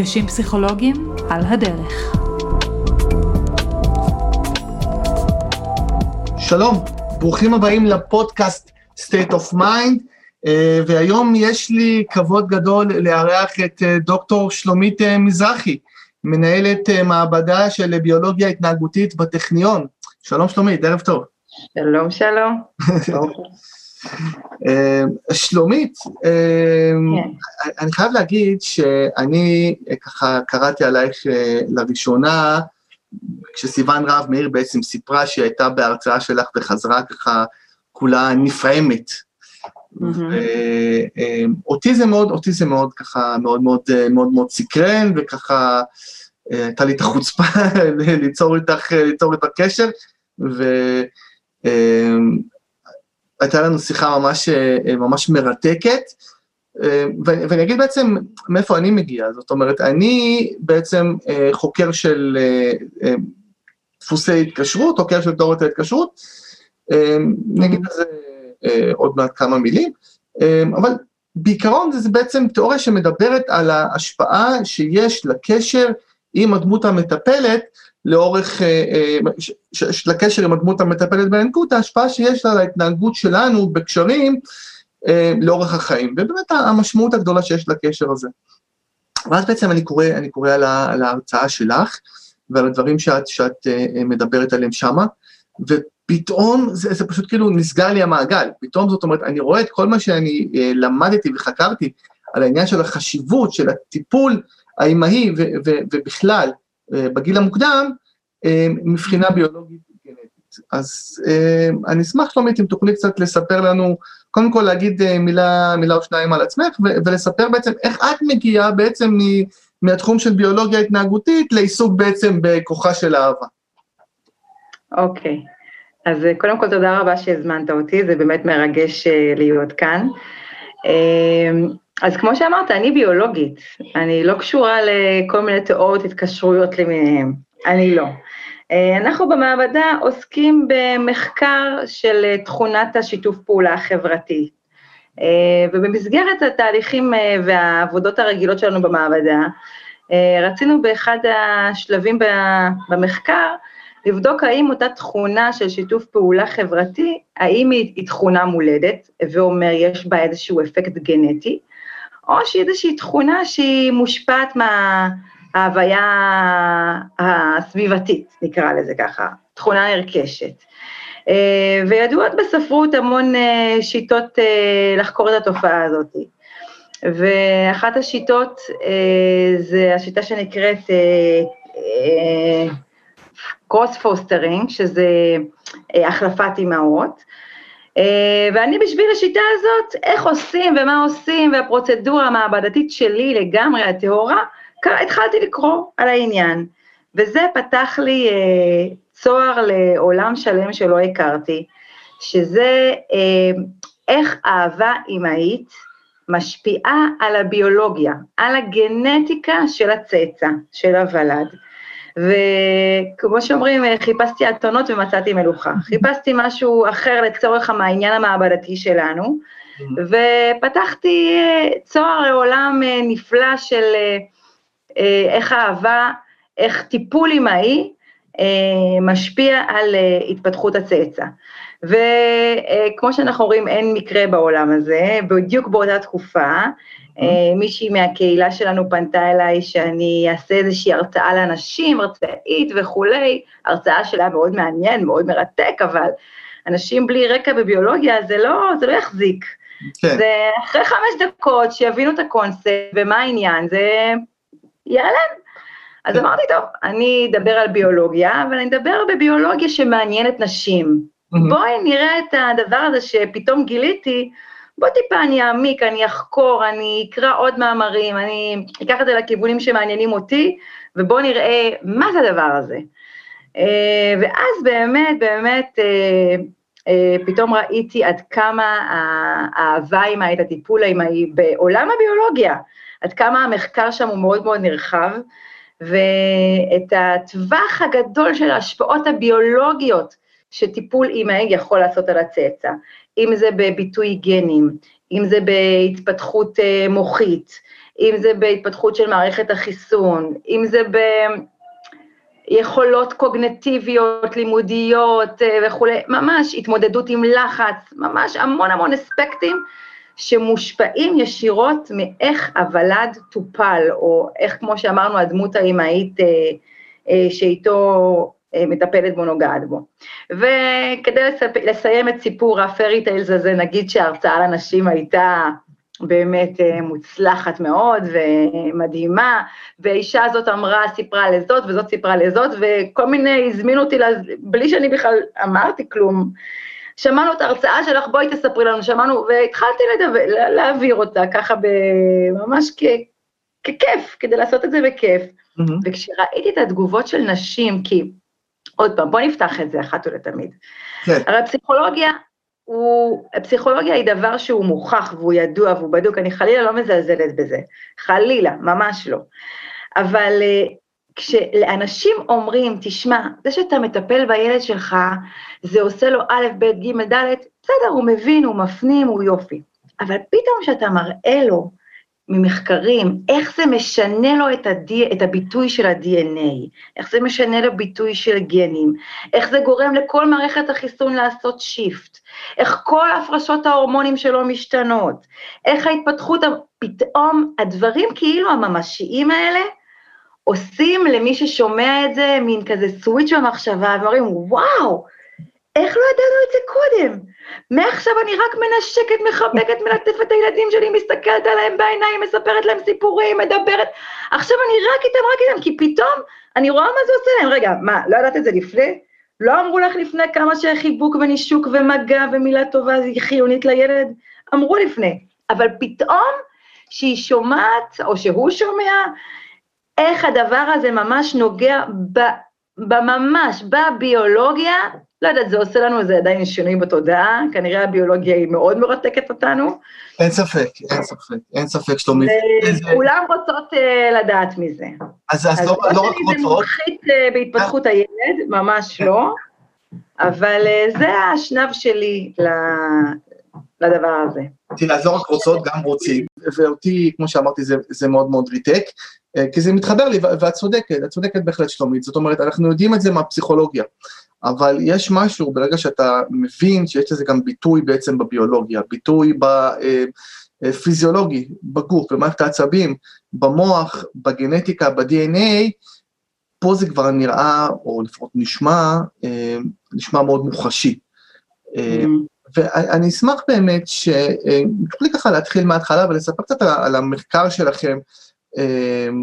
מפגשים פסיכולוגיים על הדרך. שלום, ברוכים הבאים לפודקאסט State of Mind, אה, והיום יש לי כבוד גדול לארח את אה, דוקטור שלומית אה, מזרחי, מנהלת מעבדה של ביולוגיה התנהגותית בטכניון. שלום שלומית, ערב טוב. שלום, שלום. שלומית, כן. אני חייב להגיד שאני ככה קראתי עלייך לראשונה, כשסיוון רהב מאיר בעצם סיפרה שהיא הייתה בהרצאה שלך וחזרה ככה כולה נפעמת. ואותי זה מאוד, אותי זה מאוד ככה, מאוד מאוד מאוד מאוד סקרן, וככה הייתה לי את החוצפה ליצור איתך, ליצור את הקשר, והייתה לנו שיחה ממש, ממש מרתקת. ואני אגיד בעצם מאיפה אני מגיע, זאת אומרת, אני בעצם חוקר של דפוסי התקשרות, חוקר של תיאוריית ההתקשרות, נגיד על זה עוד מעט כמה מילים, אבל בעיקרון זה בעצם תיאוריה שמדברת על ההשפעה שיש לקשר עם הדמות המטפלת לאורך, של הקשר עם הדמות המטפלת בינקות, ההשפעה שיש לה להתנהגות שלנו בקשרים אה, לאורך החיים, ובאמת המשמעות הגדולה שיש לקשר הזה. ואז בעצם אני קורא, אני קורא על, על ההרצאה שלך ועל הדברים שאת, שאת אה, מדברת עליהם שמה, ופתאום זה, זה פשוט כאילו נסגר לי המעגל, פתאום זאת אומרת, אני רואה את כל מה שאני אה, למדתי וחקרתי על העניין של החשיבות של הטיפול האימהי ובכלל בגיל המוקדם, מבחינה ביולוגית גנטית. אז אני אשמח שלומית אם תוכלי קצת לספר לנו קודם כל להגיד אה, מילה, מילה או שניים על עצמך, ולספר בעצם איך את מגיעה בעצם מהתחום של ביולוגיה התנהגותית לעיסוק בעצם בכוחה של אהבה. אוקיי, okay. אז אה, קודם כל תודה רבה שהזמנת אותי, זה באמת מרגש אה, להיות כאן. אז כמו שאמרת, אני ביולוגית, אני לא קשורה לכל מיני תיאוריות התקשרויות למיניהן, אני לא. אה, אנחנו במעבדה עוסקים במחקר של אה, תכונת השיתוף פעולה החברתי. אה, ובמסגרת התהליכים והעבודות הרגילות שלנו במעבדה, רצינו באחד השלבים במחקר לבדוק האם אותה תכונה של שיתוף פעולה חברתי, האם היא, תכונה מולדת, ואומר יש בה איזשהו אפקט גנטי, או שהיא איזושהי תכונה שהיא מושפעת מה... ההוויה הסביבתית, נקרא לזה ככה, תכונה נרכשת. אה, וידועות בספרות המון אה, שיטות אה, לחקור את התופעה הזאת. ואחת השיטות זה השיטה שנקראת cross fostering, שזה החלפת אימהות. ואני בשביל השיטה הזאת, איך עושים ומה עושים, והפרוצדורה המעבדתית שלי לגמרי, הטהורה, התחלתי לקרוא על העניין, וזה פתח לי אה, צוהר לעולם שלם שלא הכרתי, שזה אה, איך אהבה אמהית משפיעה על הביולוגיה, על הגנטיקה של הצאצא, של הוולד. וכמו שאומרים, חיפשתי אתונות ומצאתי מלוכה. חיפשתי משהו אחר לצורך העניין המעבדתי שלנו, mm-hmm. ופתחתי אה, צוהר לעולם אה, נפלא של אה, איך אהבה, איך טיפול אמאי אה, משפיע על אה, התפתחות הצאצא. וכמו שאנחנו רואים, אין מקרה בעולם הזה, בדיוק באותה תקופה, מישהי מהקהילה שלנו פנתה אליי שאני אעשה איזושהי הרצאה לאנשים, הרצאית וכולי, הרצאה שלה מאוד מעניין, מאוד מרתק, אבל אנשים בלי רקע בביולוגיה, זה לא, זה לא יחזיק. כן. זה אחרי חמש דקות שיבינו את הקונספט ומה העניין, זה ייעלם. אז כן. אמרתי, טוב, אני אדבר על ביולוגיה, אבל אני אדבר בביולוגיה שמעניינת נשים. בואי נראה את הדבר הזה שפתאום גיליתי, בוא טיפה אני אעמיק, אני אחקור, אני אקרא עוד מאמרים, אני אקח את זה לכיוונים שמעניינים אותי, ובואו נראה מה זה הדבר הזה. אה, ואז באמת, באמת, אה, אה, פתאום ראיתי עד כמה האהבה האמהית, הטיפול האמהי בעולם הביולוגיה, עד כמה המחקר שם הוא מאוד מאוד נרחב, ואת הטווח הגדול של ההשפעות הביולוגיות שטיפול אימהי יכול לעשות על הצאצא, אם זה בביטוי גנים, אם זה בהתפתחות אה, מוחית, אם זה בהתפתחות של מערכת החיסון, אם זה ביכולות קוגנטיביות, לימודיות אה, וכולי, ממש התמודדות עם לחץ, ממש המון המון אספקטים שמושפעים ישירות מאיך הוולד טופל, או איך, כמו שאמרנו, הדמות האמהית אה, שאיתו מטפלת בו, נוגעת בו. וכדי לספ... לסיים את סיפור הפרי טיילס הזה, נגיד שההרצאה לנשים הייתה באמת אה, מוצלחת מאוד ומדהימה, והאישה הזאת אמרה, סיפרה לזאת, וזאת סיפרה לזאת, וכל מיני, הזמינו אותי, לז... בלי שאני בכלל אמרתי כלום. שמענו את ההרצאה שלך, בואי תספרי לנו, שמענו, והתחלתי לדבר, להעביר אותה ככה ממש כ... ככיף, כדי לעשות את זה בכיף. Mm-hmm. וכשראיתי את התגובות של נשים, כי עוד פעם, בוא נפתח את זה אחת ולתמיד. כן. הרי הפסיכולוגיה, הוא, הפסיכולוגיה היא דבר שהוא מוכח והוא ידוע והוא בדוק, אני חלילה לא מזלזלת בזה, חלילה, ממש לא. אבל אה, כשאנשים אומרים, תשמע, זה שאתה מטפל בילד שלך, זה עושה לו א', ב', ג', ד', בסדר, הוא מבין, הוא מפנים, הוא יופי. אבל פתאום כשאתה מראה לו ממחקרים, איך זה משנה לו את, הד... את הביטוי של ה-DNA, איך זה משנה לו ביטוי של גנים, איך זה גורם לכל מערכת החיסון לעשות shift, איך כל הפרשות ההורמונים שלו משתנות, איך ההתפתחות, פתאום הדברים כאילו הממשיים האלה, עושים למי ששומע את זה מין כזה סוויץ' במחשבה, ואומרים, וואו, איך לא ידענו את זה קודם? מעכשיו אני רק מנשקת, מחבקת, מלטפת את הילדים שלי, מסתכלת עליהם בעיניים, מספרת להם סיפורים, מדברת. עכשיו אני רק איתם, רק איתם, כי פתאום אני רואה מה זה עושה להם. רגע, מה, לא ידעת את זה לפני? לא אמרו לך לפני כמה שחיבוק ונישוק ומגע ומילה טובה היא חיונית לילד? אמרו לפני. אבל פתאום, שהיא שומעת, או שהוא שומע, איך הדבר הזה ממש נוגע ב, בממש, בביולוגיה, לא יודעת, זה עושה לנו איזה עדיין שינוי בתודעה, כנראה הביולוגיה היא מאוד מרתקת אותנו. אין ספק, אין ספק, אין ספק שלומית. כולם רוצות uh, לדעת מזה. אז, לא, לא, לא רק רוצות. אז זה מומחית uh, בהתפתחות הילד, ממש לא, אבל זה השנב שלי לדבר הזה. תראה, אז לא רק רוצות, גם רוצים, ואותי, כמו שאמרתי, זה, זה מאוד מאוד ריתק, כי זה מתחבר לי, ואת צודקת, את צודקת בהחלט שלומית, זאת אומרת, אנחנו יודעים את זה מהפסיכולוגיה. אבל יש משהו, ברגע שאתה מבין שיש לזה גם ביטוי בעצם בביולוגיה, ביטוי בפיזיולוגי, אה, אה, בגוף, במערכת העצבים, במוח, בגנטיקה, ב-DNA, פה זה כבר נראה, או לפחות נשמע, אה, נשמע מאוד מוחשי. Mm-hmm. ואני אשמח באמת שתוכלי ככה להתחיל מההתחלה ולספר קצת על המחקר שלכם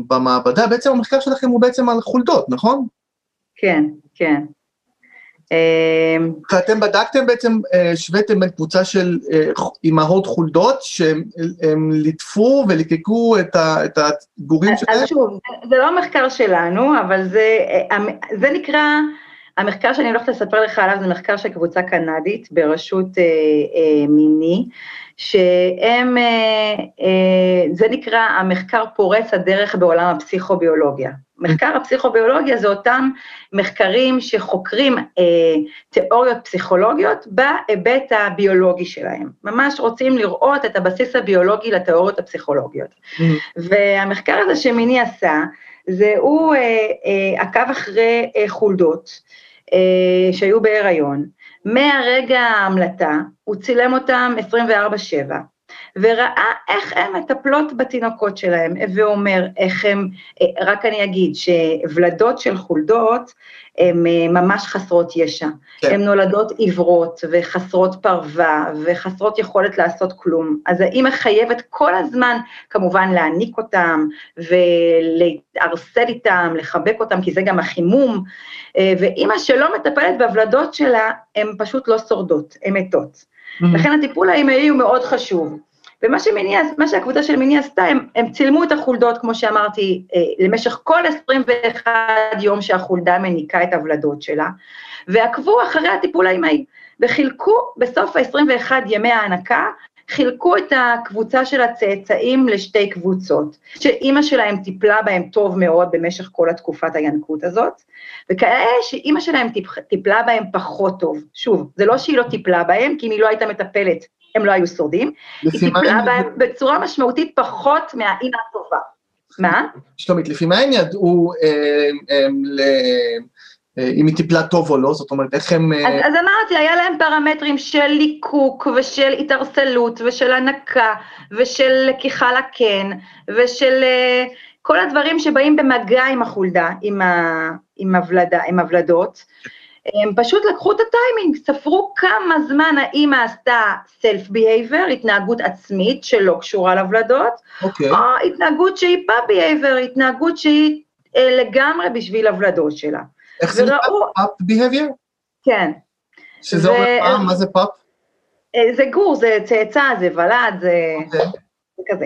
במעבדה. בעצם המחקר שלכם הוא בעצם על חולדות, נכון? כן, כן. ואתם בדקתם בעצם, אה, השוויתם בין קבוצה של אה, אימהות חולדות שהם ליטפו וליקקו את הגורים שלהם? אז שוב, זה לא מחקר שלנו, אבל זה, אה, זה נקרא, המחקר שאני הולכת לספר לך עליו זה מחקר של קבוצה קנדית בראשות מיני, שהם, זה נקרא המחקר פורץ הדרך בעולם הפסיכוביולוגיה. מחקר הפסיכוביולוגיה זה אותם מחקרים שחוקרים אה, תיאוריות פסיכולוגיות בהיבט הביולוגי שלהם. ממש רוצים לראות את הבסיס הביולוגי לתיאוריות הפסיכולוגיות. Mm-hmm. והמחקר הזה שמיני עשה, זה הוא אה, אה, עקב אחרי אה, חולדות אה, שהיו בהיריון. מהרגע ההמלטה, הוא צילם אותם 24-7. וראה איך הן מטפלות בתינוקות שלהם, ואומר איך הם, רק אני אגיד שוולדות של חולדות הן אה, ממש חסרות ישע. כן. הן נולדות עיוורות וחסרות פרווה וחסרות יכולת לעשות כלום. אז האימא חייבת כל הזמן כמובן להעניק אותם ולהתערסל איתם, לחבק אותם, כי זה גם החימום, אה, ואימא שלא מטפלת בוולדות שלה, הן פשוט לא שורדות, הן מתות. Mm-hmm. לכן הטיפול האימהי הוא מאוד חשוב. ומה שמיני, מה שהקבוצה של מיני עשתה, הם, הם צילמו את החולדות, כמו שאמרתי, אה, למשך כל 21 יום שהחולדה מניקה את הוולדות שלה, ועקבו אחרי הטיפול האימהי, וחילקו בסוף ה-21 ימי ההנקה, חילקו את הקבוצה של הצאצאים לשתי קבוצות, שאימא שלהם טיפלה בהם טוב מאוד במשך כל התקופת הינקות הזאת, וכאלה שאימא שלהם טיפ, טיפלה בהם פחות טוב. שוב, זה לא שהיא לא טיפלה בהם, כי אם היא לא הייתה מטפלת, הם לא היו שורדים, היא טיפלה הם- בהם בצורה משמעותית פחות מהאימא הטובה. מה? שלומית, לפי מה הם ידעו אה, אה, ל- אה, אם היא טיפלה טוב או לא? זאת אומרת, איך הם... אה, אז, אז אמרתי, היה להם פרמטרים של ליקוק ושל התערסלות ושל הנקה ושל לקיחה לקן ושל אה, כל הדברים שבאים במגע עם החולדה, עם, ה, עם, הוולדה, עם הוולדות. הם פשוט לקחו את הטיימינג, ספרו כמה זמן האימא עשתה self behavior, התנהגות עצמית שלא קשורה לוולדות, אוקיי, או התנהגות שהיא pub behavior, התנהגות שהיא אה, לגמרי בשביל הוולדות שלה. איך זה נקרא? pup behavior? כן. שזה אומר מה? מה זה pup? אה, זה גור, זה צאצא, זה ולד, זה, אוקיי. זה כזה.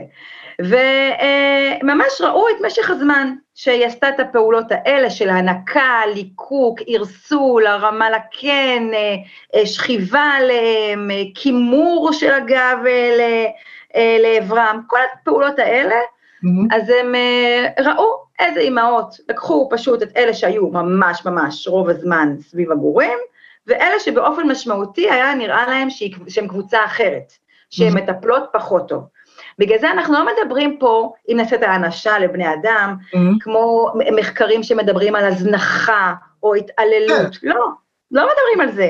וממש ראו את משך הזמן שהיא עשתה את הפעולות האלה של הנקה, ליקוק, ערסול, הרמה לקן, אה, אה, שכיבה עליהם, אה, קימור של הגב אה, אה, לעברם, כל הפעולות האלה, מהמם. אז הם אה, ראו איזה אימהות לקחו פשוט את אלה שהיו ממש ממש רוב הזמן סביב הגורים, ואלה שבאופן משמעותי היה נראה להם שהיא- שהם קבוצה אחרת, שהן. מטפלות פחות טוב. בגלל זה אנחנו לא מדברים פה, אם נעשה את האנשה לבני אדם, מהמם. כמו מחקרים שמדברים על הזנחה או התעללות, לא, לא מדברים על זה.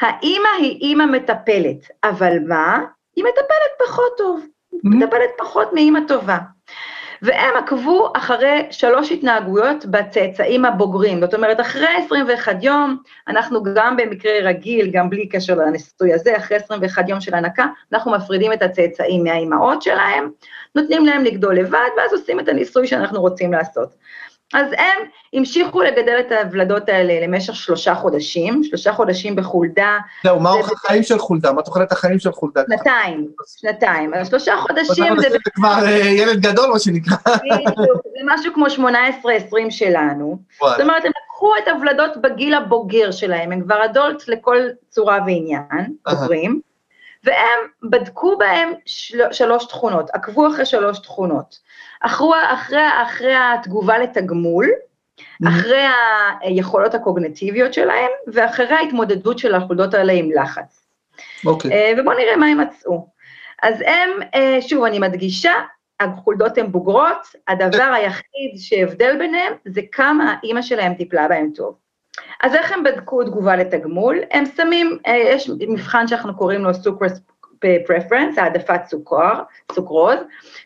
האימא היא אימא מטפלת, אבל מה? היא מטפלת פחות טוב, מהמם. מטפלת פחות מאימא טובה. והם עקבו אחרי שלוש התנהגויות בצאצאים הבוגרים, זאת אומרת, אחרי 21 יום, אנחנו גם במקרה רגיל, גם בלי קשר לניסוי הזה, אחרי 21 יום של הנקה, אנחנו מפרידים את הצאצאים מהאימהות שלהם, נותנים להם לגדול לבד, ואז עושים את הניסוי שאנחנו רוצים לעשות. אז הם המשיכו לגדל את הוולדות האלה למשך שלושה חודשים, שלושה חודשים בחולדה, זהו, מה זה אורך החיים של חולדה? מה תוחלת החיים של חולדה? שנתיים, שנתיים, אז שלושה חודשים זה זה כבר אה, ילד גדול, מה שנקרא. בדיוק, זה משהו כמו 18-20 שלנו. זאת. אומרת, הם לקחו את הוולדות בגיל הבוגר שלהם, הם כבר אדולט לכל צורה ועניין. בוגרים, והם בדקו בהם של, שלוש תכונות, עקבו אחרי שלוש תכונות. אחרי, אחרי, אחרי התגובה לתגמול, אחרי היכולות הקוגנטיביות שלהם, ואחרי ההתמודדות של החולדות האלה עם לחץ. אוקיי. אה, ובואו נראה מה הם מצאו. אז הם, אה, שוב, אני מדגישה, החולדות הן בוגרות, הדבר היחיד שהבדל ביניהם זה כמה האימא שלהם טיפלה בהם טוב. אז איך הם בדקו תגובה לתגמול? הם שמים, אה, יש מבחן שאנחנו קוראים לו סוכרס פרפרנס, העדפת סוכר, סוכרוז,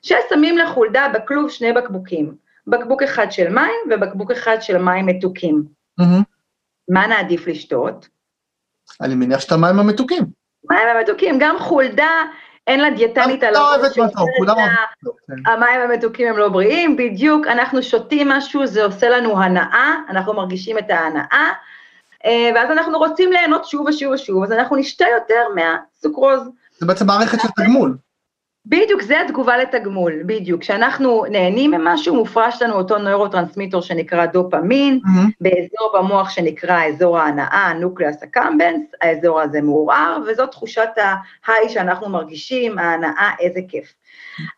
ששמים לחולדה בכלוב שני בקבוקים, בקבוק אחד של מים ובקבוק אחד של מים מתוקים. מהמם. מה נעדיף לשתות? אני מניח שאתה מים המתוקים. מים המתוקים, גם חולדה, אין לה דיאטנית על אתה הראש. כן. המים המתוקים הם לא בריאים, בדיוק, אנחנו שותים משהו, זה עושה לנו הנאה, אנחנו מרגישים את ההנאה, אה, ואז אנחנו רוצים ליהנות שוב ושוב ושוב, אז אנחנו נשתה יותר מהסוכרוז. זה בעצם מערכת של תגמול. בדיוק, זה התגובה לתגמול, בדיוק. כשאנחנו נהנים ממשהו, מופרש לנו אותו נוירוטרנסמיטור שנקרא דופמין, מהמם. באזור במוח שנקרא אזור ההנאה, nucleus accumbens, האזור הזה מעורר, וזו תחושת ה high שאנחנו מרגישים, ההנאה, איזה כיף.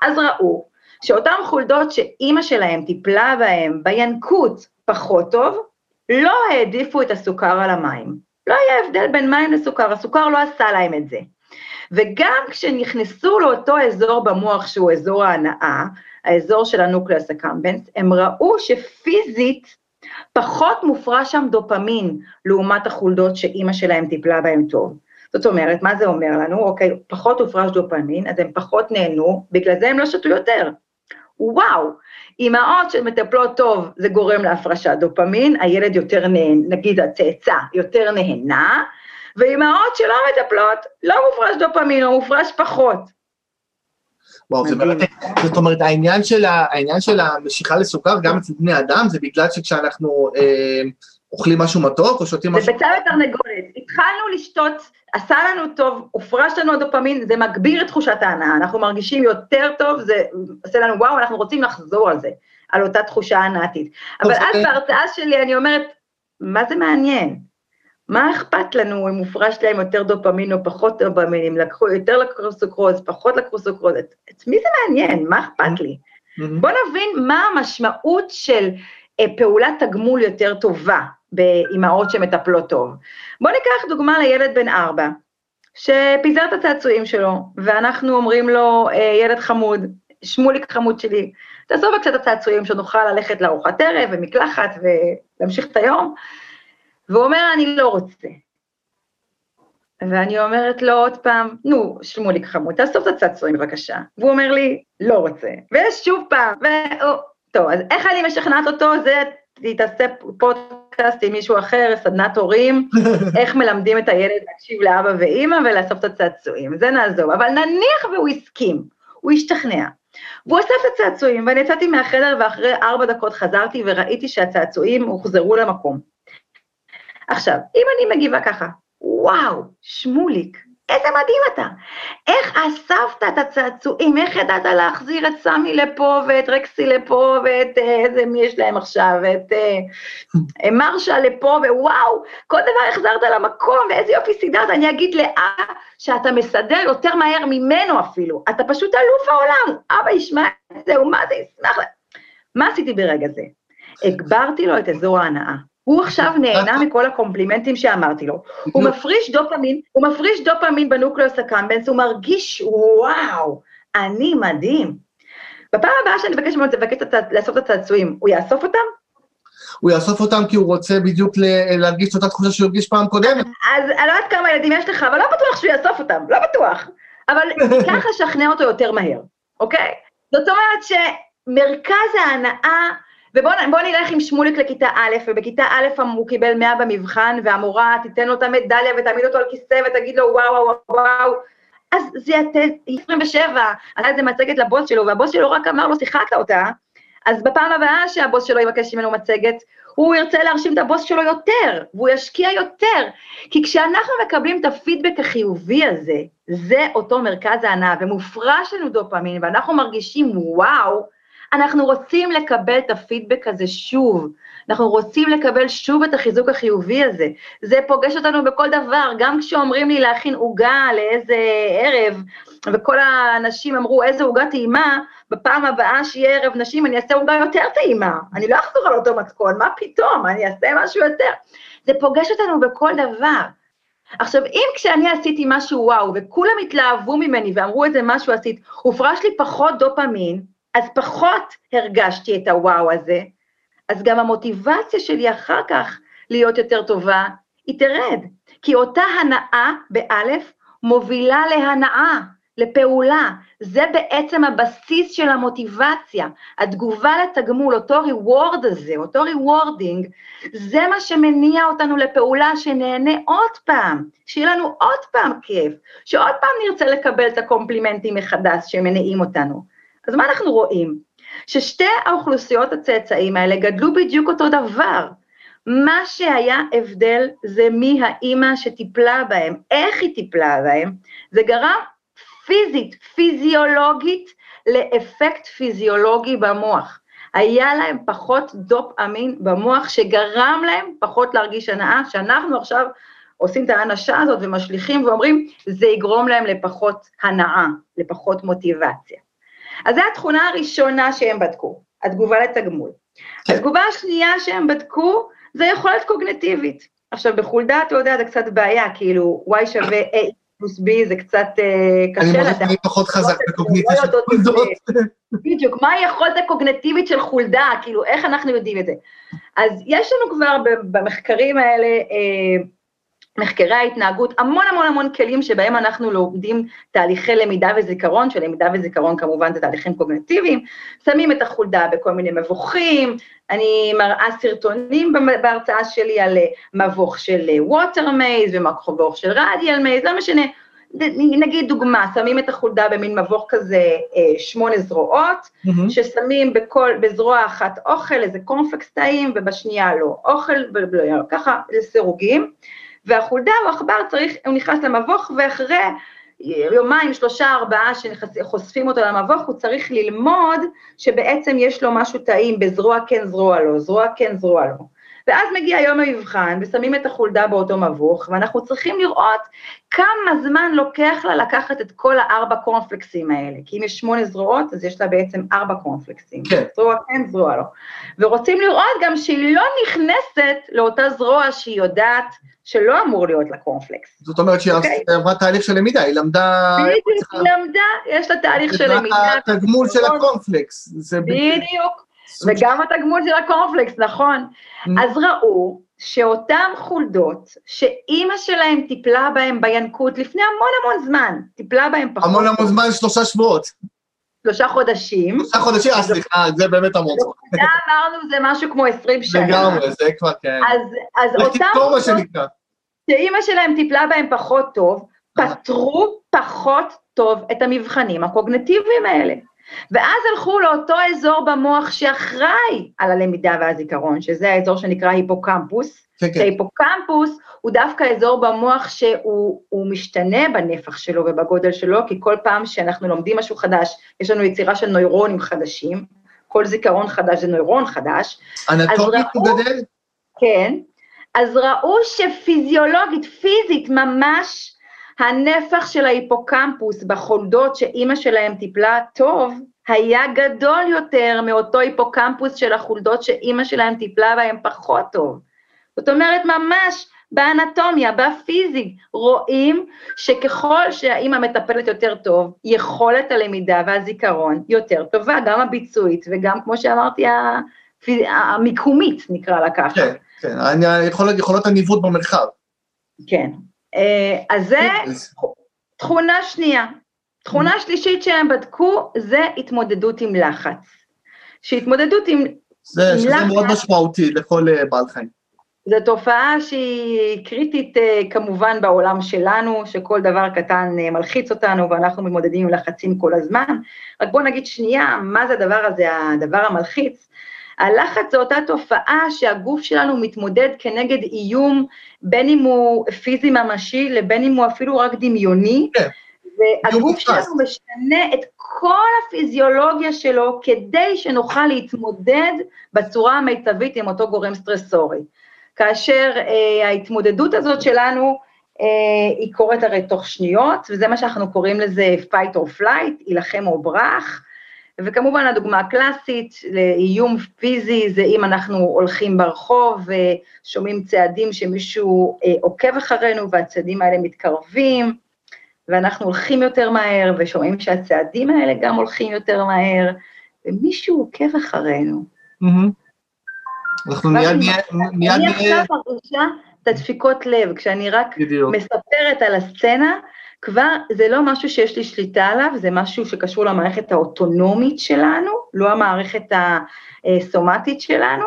אז ראו שאותן חולדות שאימא שלהם טיפלה בהן בינקות פחות טוב, לא העדיפו את הסוכר על המים. לא היה הבדל בין מים לסוכר, הסוכר לא עשה להם את זה. וגם כשנכנסו לאותו אזור במוח שהוא אזור ההנאה, האזור של ה nucleus accumbens, הם ראו שפיזית פחות מופרש שם דופמין לעומת החולדות שאימא שלהם טיפלה בהם טוב. זאת אומרת, מה זה אומר לנו? אוקיי, פחות הופרש דופמין, אז הם פחות נהנו, בגלל זה הם לא שתו יותר. וואו, אימהות שמטפלות טוב, זה גורם להפרשת דופמין, הילד יותר נהנה, נגיד הצאצא יותר נהנה, ואימהות שלא מטפלות, לא מופרש דופמין, או מופרש פחות. וואו, זה. באמת, זאת אומרת, העניין של, ה, העניין של המשיכה לסוכר, גם אצל בני אדם, זה בגלל שכשאנחנו אה, אוכלים משהו מתוק או שותים זה משהו... ביצה ותרנגולת. התחלנו לשתות, עשה לנו טוב, הופרש לנו הדופמין, זה מגביר את תחושת ההנאה, אנחנו מרגישים יותר טוב, זה עושה לנו וואו, אנחנו רוצים לחזור על זה, על אותה תחושה הנאתית. אבל זה- אז בהרצאה שלי אני אומרת, מה זה מעניין? מה אכפת לנו אם הופרש להם יותר דופמין או פחות דופמין, אם לקחו, יותר לקחו סוכרוז, פחות לקחו סוכרוז, את, את מי זה מעניין? מה אכפת לי? בוא נבין מה המשמעות של אה, פעולת תגמול יותר טובה באימהות שמטפלות טוב. בוא ניקח דוגמה לילד בן ארבע. שפיזר את הצעצועים שלו, ואנחנו אומרים לו, אה, ילד חמוד, שמוליק חמוד שלי, תעזוב קצת את הצעצועים שנוכל ללכת לארוחת ערב ומקלחת ולהמשיך את היום. והוא אומר, אני לא רוצה. ואני אומרת לו עוד פעם, נו, שמוליק חמוד, תאסוף את הצעצועים בבקשה. והוא אומר לי, לא רוצה. ושוב פעם, ו... טוב, אז איך אני משכנעת אותו? זה, תעשה פודקאסט עם מישהו אחר, סדנת הורים, איך מלמדים את הילד להקשיב לאבא ואימא ולאסוף את הצעצועים, זה נעזוב. אבל נניח והוא הסכים, הוא השתכנע. והוא אסף את הצעצועים, ואני יצאתי מהחדר ואחרי ארבע דקות חזרתי וראיתי שהצעצועים הוחזרו למקום. עכשיו, אם אני מגיבה ככה, וואו, שמוליק, איזה מדהים אתה. איך אספת את הצעצועים, איך ידעת להחזיר את סמי לפה ואת רקסי לפה ואת אה, איזה מי יש להם עכשיו, את אה, אה, מרשה לפה, ווואו, כל דבר החזרת למקום, ואיזה יופי סידרת. אני אגיד לאה שאתה מסדר יותר מהר ממנו אפילו, אתה פשוט אלוף העולם, אבא ישמע את זה, ומה זה ישמח. מה עשיתי ברגע זה? הגברתי לו את אזור ההנאה. הוא עכשיו נהנה מכל הקומפלימנטים שאמרתי לו. הוא מפריש דופמין, הוא מפריש דופמין בנוקלוס הקמבנס, הוא מרגיש, וואו, אני מדהים. בפעם הבאה שאני אבקש ממנו לאסוף את הצעצועים, הוא יאסוף אותם? הוא יאסוף אותם כי הוא רוצה בדיוק להרגיש את אותה תחושה שהוא הרגיש פעם קודמת. אז אני לא יודעת כמה ילדים יש לך, אבל לא בטוח שהוא יאסוף אותם, לא בטוח. אבל ככה לשכנע אותו יותר מהר, אוקיי? זאת אומרת שמרכז ההנאה ובואו נלך עם שמוליק לכיתה א', ובכיתה א' הוא קיבל 100 במבחן, והמורה תיתן לו את המדליה ותעמיד אותו על כיסא ותגיד לו וואו וואו וואו, אז זה 27, עשה איזה מצגת לבוס שלו, והבוס שלו רק אמר לו, שיחקת אותה, אז בפעם הבאה שהבוס שלו יבקש ממנו מצגת, הוא ירצה להרשים את הבוס שלו יותר, והוא ישקיע יותר. כי כשאנחנו מקבלים את הפידבק החיובי הזה, זה אותו מרכז ההנאה, ומופרש לנו דופמין, ואנחנו מרגישים וואו, אנחנו רוצים לקבל את הפידבק הזה שוב, אנחנו רוצים לקבל שוב את החיזוק החיובי הזה. זה פוגש אותנו בכל דבר, גם כשאומרים לי להכין עוגה לאיזה ערב, וכל האנשים אמרו, איזה עוגה טעימה, בפעם הבאה שיהיה ערב נשים אני אעשה עוגה יותר טעימה. אני לא אחזור על אותו מתכון, מה פתאום, אני אעשה משהו יותר. זה פוגש אותנו בכל דבר. עכשיו, אם כשאני עשיתי משהו וואו, וכולם התלהבו ממני ואמרו איזה משהו עשית, הופרש לי פחות דופמין, אז פחות הרגשתי את הוואו הזה, אז גם המוטיבציה שלי אחר כך להיות יותר טובה, היא תרד. כי אותה הנאה, באלף, מובילה להנאה, לפעולה. זה בעצם הבסיס של המוטיבציה. התגובה לתגמול, אותו reward הזה, אותו rewarding, זה מה שמניע אותנו לפעולה שנהנה עוד פעם, שיהיה לנו עוד פעם כיף, שעוד פעם נרצה לקבל את הקומפלימנטים מחדש שמניעים אותנו. אז מה אנחנו רואים? ששתי האוכלוסיות הצאצאים האלה גדלו בדיוק אותו דבר. מה שהיה הבדל זה מי האימא שטיפלה בהם, איך היא טיפלה בהם, זה גרם פיזית, פיזיולוגית, לאפקט פיזיולוגי במוח. היה להם פחות דופ אמין במוח שגרם להם פחות להרגיש הנאה, שאנחנו עכשיו עושים את האנשה הזאת ומשליכים ואומרים, זה יגרום להם לפחות הנאה, לפחות מוטיבציה. אז זו התכונה הראשונה שהם בדקו, התגובה לתגמול. כן. התגובה השנייה שהם בדקו זה יכולת קוגנטיבית. עכשיו, בחולדה, אתה יודע, זה קצת בעיה, כאילו, y שווה a פלוס b זה קצת אה, קשה לדעת. אני שאני פחות חזק לא בקוגניציה של חולדות. בדיוק, מה היכולת הקוגנטיבית של חולדה, כאילו, איך אנחנו יודעים את זה? אז יש לנו כבר במחקרים האלה, אה, מחקרי ההתנהגות, המון המון המון כלים שבהם אנחנו לומדים תהליכי למידה וזיכרון, שלמידה וזיכרון כמובן זה תהליכים קוגנטיביים, שמים את החולדה בכל מיני מבוכים, אני מראה סרטונים בהרצאה שלי על מבוך של ווטר מייז ומבוך של רדיאל מייז, לא משנה, נגיד דוגמה, שמים את החולדה במין מבוך כזה אה, שמונה זרועות, mm-hmm. ששמים בכל, בזרוע אחת אוכל, איזה קורנפלקס טעים, ובשנייה לא אוכל, ככה לסירוגים. והחולדה או עכבר צריך, הוא נכנס למבוך, ואחרי יומיים, שלושה, ארבעה שחושפים אותו למבוך, הוא צריך ללמוד שבעצם יש לו משהו טעים בזרוע כן, זרוע לא, זרוע כן, זרוע לא. ואז מגיע יום המבחן, ושמים את החולדה באותו מבוך, ואנחנו צריכים לראות כמה זמן לוקח לה לקחת את כל הארבע קורנפלקסים האלה. כי אם יש שמונה זרועות, אז יש לה בעצם ארבע קורנפלקסים. כן. זרוע כן, זרוע לא. ורוצים לראות גם שהיא לא נכנסת לאותה זרוע שהיא יודעת שלא אמור להיות לה קורנפלקס. זאת אומרת שהיא אוקיי. עברה תהליך של למידה, היא למדה... בדיוק, היא למדה, יש לה תהליך של למידה. התגמול של נכון. הקורנפלקס. בדיוק. וגם התגמול של הקורנפלקס, נכון. Mm. אז ראו שאותן חולדות, שאימא שלהם טיפלה בהם בינקות לפני המון המון זמן, טיפלה בהם פחות, המון המון זמן, שלושה שבועות. שלושה חודשים, שלושה חודשים, אה, סליחה, זה באמת המון זמן. זה אמרנו זה משהו כמו 20 שנה. לגמרי, זה כבר כן. אז, אותם קיצור מה שנקרא. שאימא שלהם טיפלה בהם פחות טוב, פתרו פחות טוב את המבחנים הקוגנטיביים האלה. ואז הלכו לאותו אזור במוח שאחראי על הלמידה והזיכרון, שזה האזור שנקרא היפוקמפוס, כן, כן. שהיפוקמפוס הוא דווקא אזור במוח שהוא הוא משתנה בנפח שלו ובגודל שלו, כי כל פעם שאנחנו לומדים משהו חדש, יש לנו יצירה של נוירונים חדשים, כל זיכרון חדש זה נוירון חדש, אנטומית הוא גדל? כן, אז ראו שפיזיולוגית, פיזית, ממש הנפח של ההיפוקמפוס בחולדות שאימא שלהם טיפלה טוב, היה גדול יותר מאותו היפוקמפוס של החולדות שאימא שלהם טיפלה בהם פחות טוב. זאת אומרת, ממש באנטומיה, בפיזי, רואים שככל שהאימא מטפלת יותר טוב, יכולת הלמידה והזיכרון יותר טובה, גם הביצועית וגם, כמו שאמרתי, המיקומית, נקרא לה ככה. כן, כן. אני- יכול- יכולות הניווט במרחב. כן. אה, אז זה תכונה שנייה. תכונה שלישית שהם בדקו זה התמודדות עם לחץ. שהתמודדות עם, זה שזה לחץ. מאוד משמעותי לכל אה, בעל חיים. זו תופעה שהיא קריטית אה, כמובן בעולם שלנו, שכל דבר קטן מלחיץ אותנו ואנחנו מתמודדים עם לחצים כל הזמן. רק בואו נגיד שנייה, מה זה הדבר הזה, הדבר המלחיץ? הלחץ זו אותה תופעה שהגוף שלנו מתמודד כנגד איום, בין אם הוא פיזי ממשי לבין אם הוא אפילו רק דמיוני. כן. והגוף. שלנו משנה את כל הפיזיולוגיה שלו כדי שנוכל להתמודד בצורה המיטבית עם אותו גורם סטרסורי. כאשר אה, ההתמודדות הזאת שלנו, אה, היא קורית הרי תוך שניות, וזה מה שאנחנו קוראים לזה fight or flight, יילחם או ברח. וכמובן הדוגמה הקלאסית לאיום פיזי זה אם אנחנו הולכים ברחוב ושומעים צעדים שמישהו אה, עוקב אחרינו והצעדים האלה מתקרבים, ואנחנו הולכים יותר מהר ושומעים שהצעדים האלה גם הולכים יותר מהר, ומישהו עוקב אחרינו. אנחנו מיד מיד אני עכשיו מרגישה את הדפיקות לב, כשאני רק. מספרת על הסצנה, כבר זה לא משהו שיש לי שליטה עליו, זה משהו שקשור למערכת האוטונומית שלנו, לא המערכת הסומטית שלנו.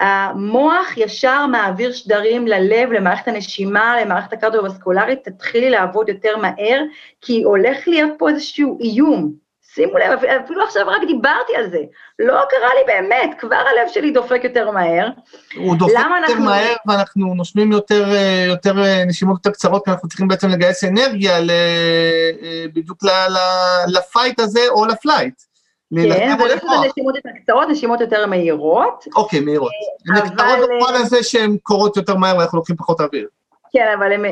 המוח ישר מעביר שדרים ללב, למערכת הנשימה, למערכת הקרדיו-וסקולרית, תתחילי לעבוד יותר מהר, כי הולך להיות פה איזשהו איום. שימו לב, אפילו עכשיו רק דיברתי על זה, לא קרה לי באמת, כבר הלב שלי דופק יותר מהר. הוא דופק יותר אנחנו- מהר ואנחנו נושמים יותר, אה, יותר אה, נשימות יותר קצרות, כי אנחנו צריכים בעצם לגייס אנרגיה ל- אה, בדיוק ל- ל- לפייט הזה או לפלייט. כן, להילחם או זה לא לברוח. שזה נשימות יותר קצרות, נשימות יותר מהירות. אוקיי, מהירות. הן אבל- קצרות במובן הזה שהן קורות יותר מהר ואנחנו לוקחים פחות אוויר. כן, אבל הם...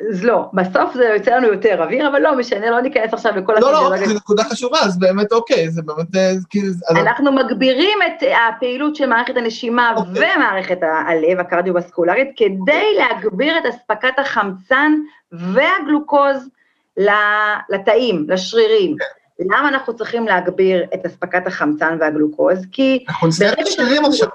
אז לא, בסוף זה יוצא לנו יותר אוויר, אבל לא משנה, לא ניכנס עכשיו לכל לא, לא. זו נקודה חשובה, אז באמת אוקיי, זה באמת, אה, כאילו, אנחנו מגבירים את הפעילות של מערכת הנשימה אוקיי. ומערכת הלב, הקרדיו-בסקולרית, כדי להגביר את אספקת החמצן והגלוקוז לתאים, לשרירים. למה אנחנו צריכים להגביר את אספקת החמצן והגלוקוז? כי אנחנו נסיים את השרירים עכשיו.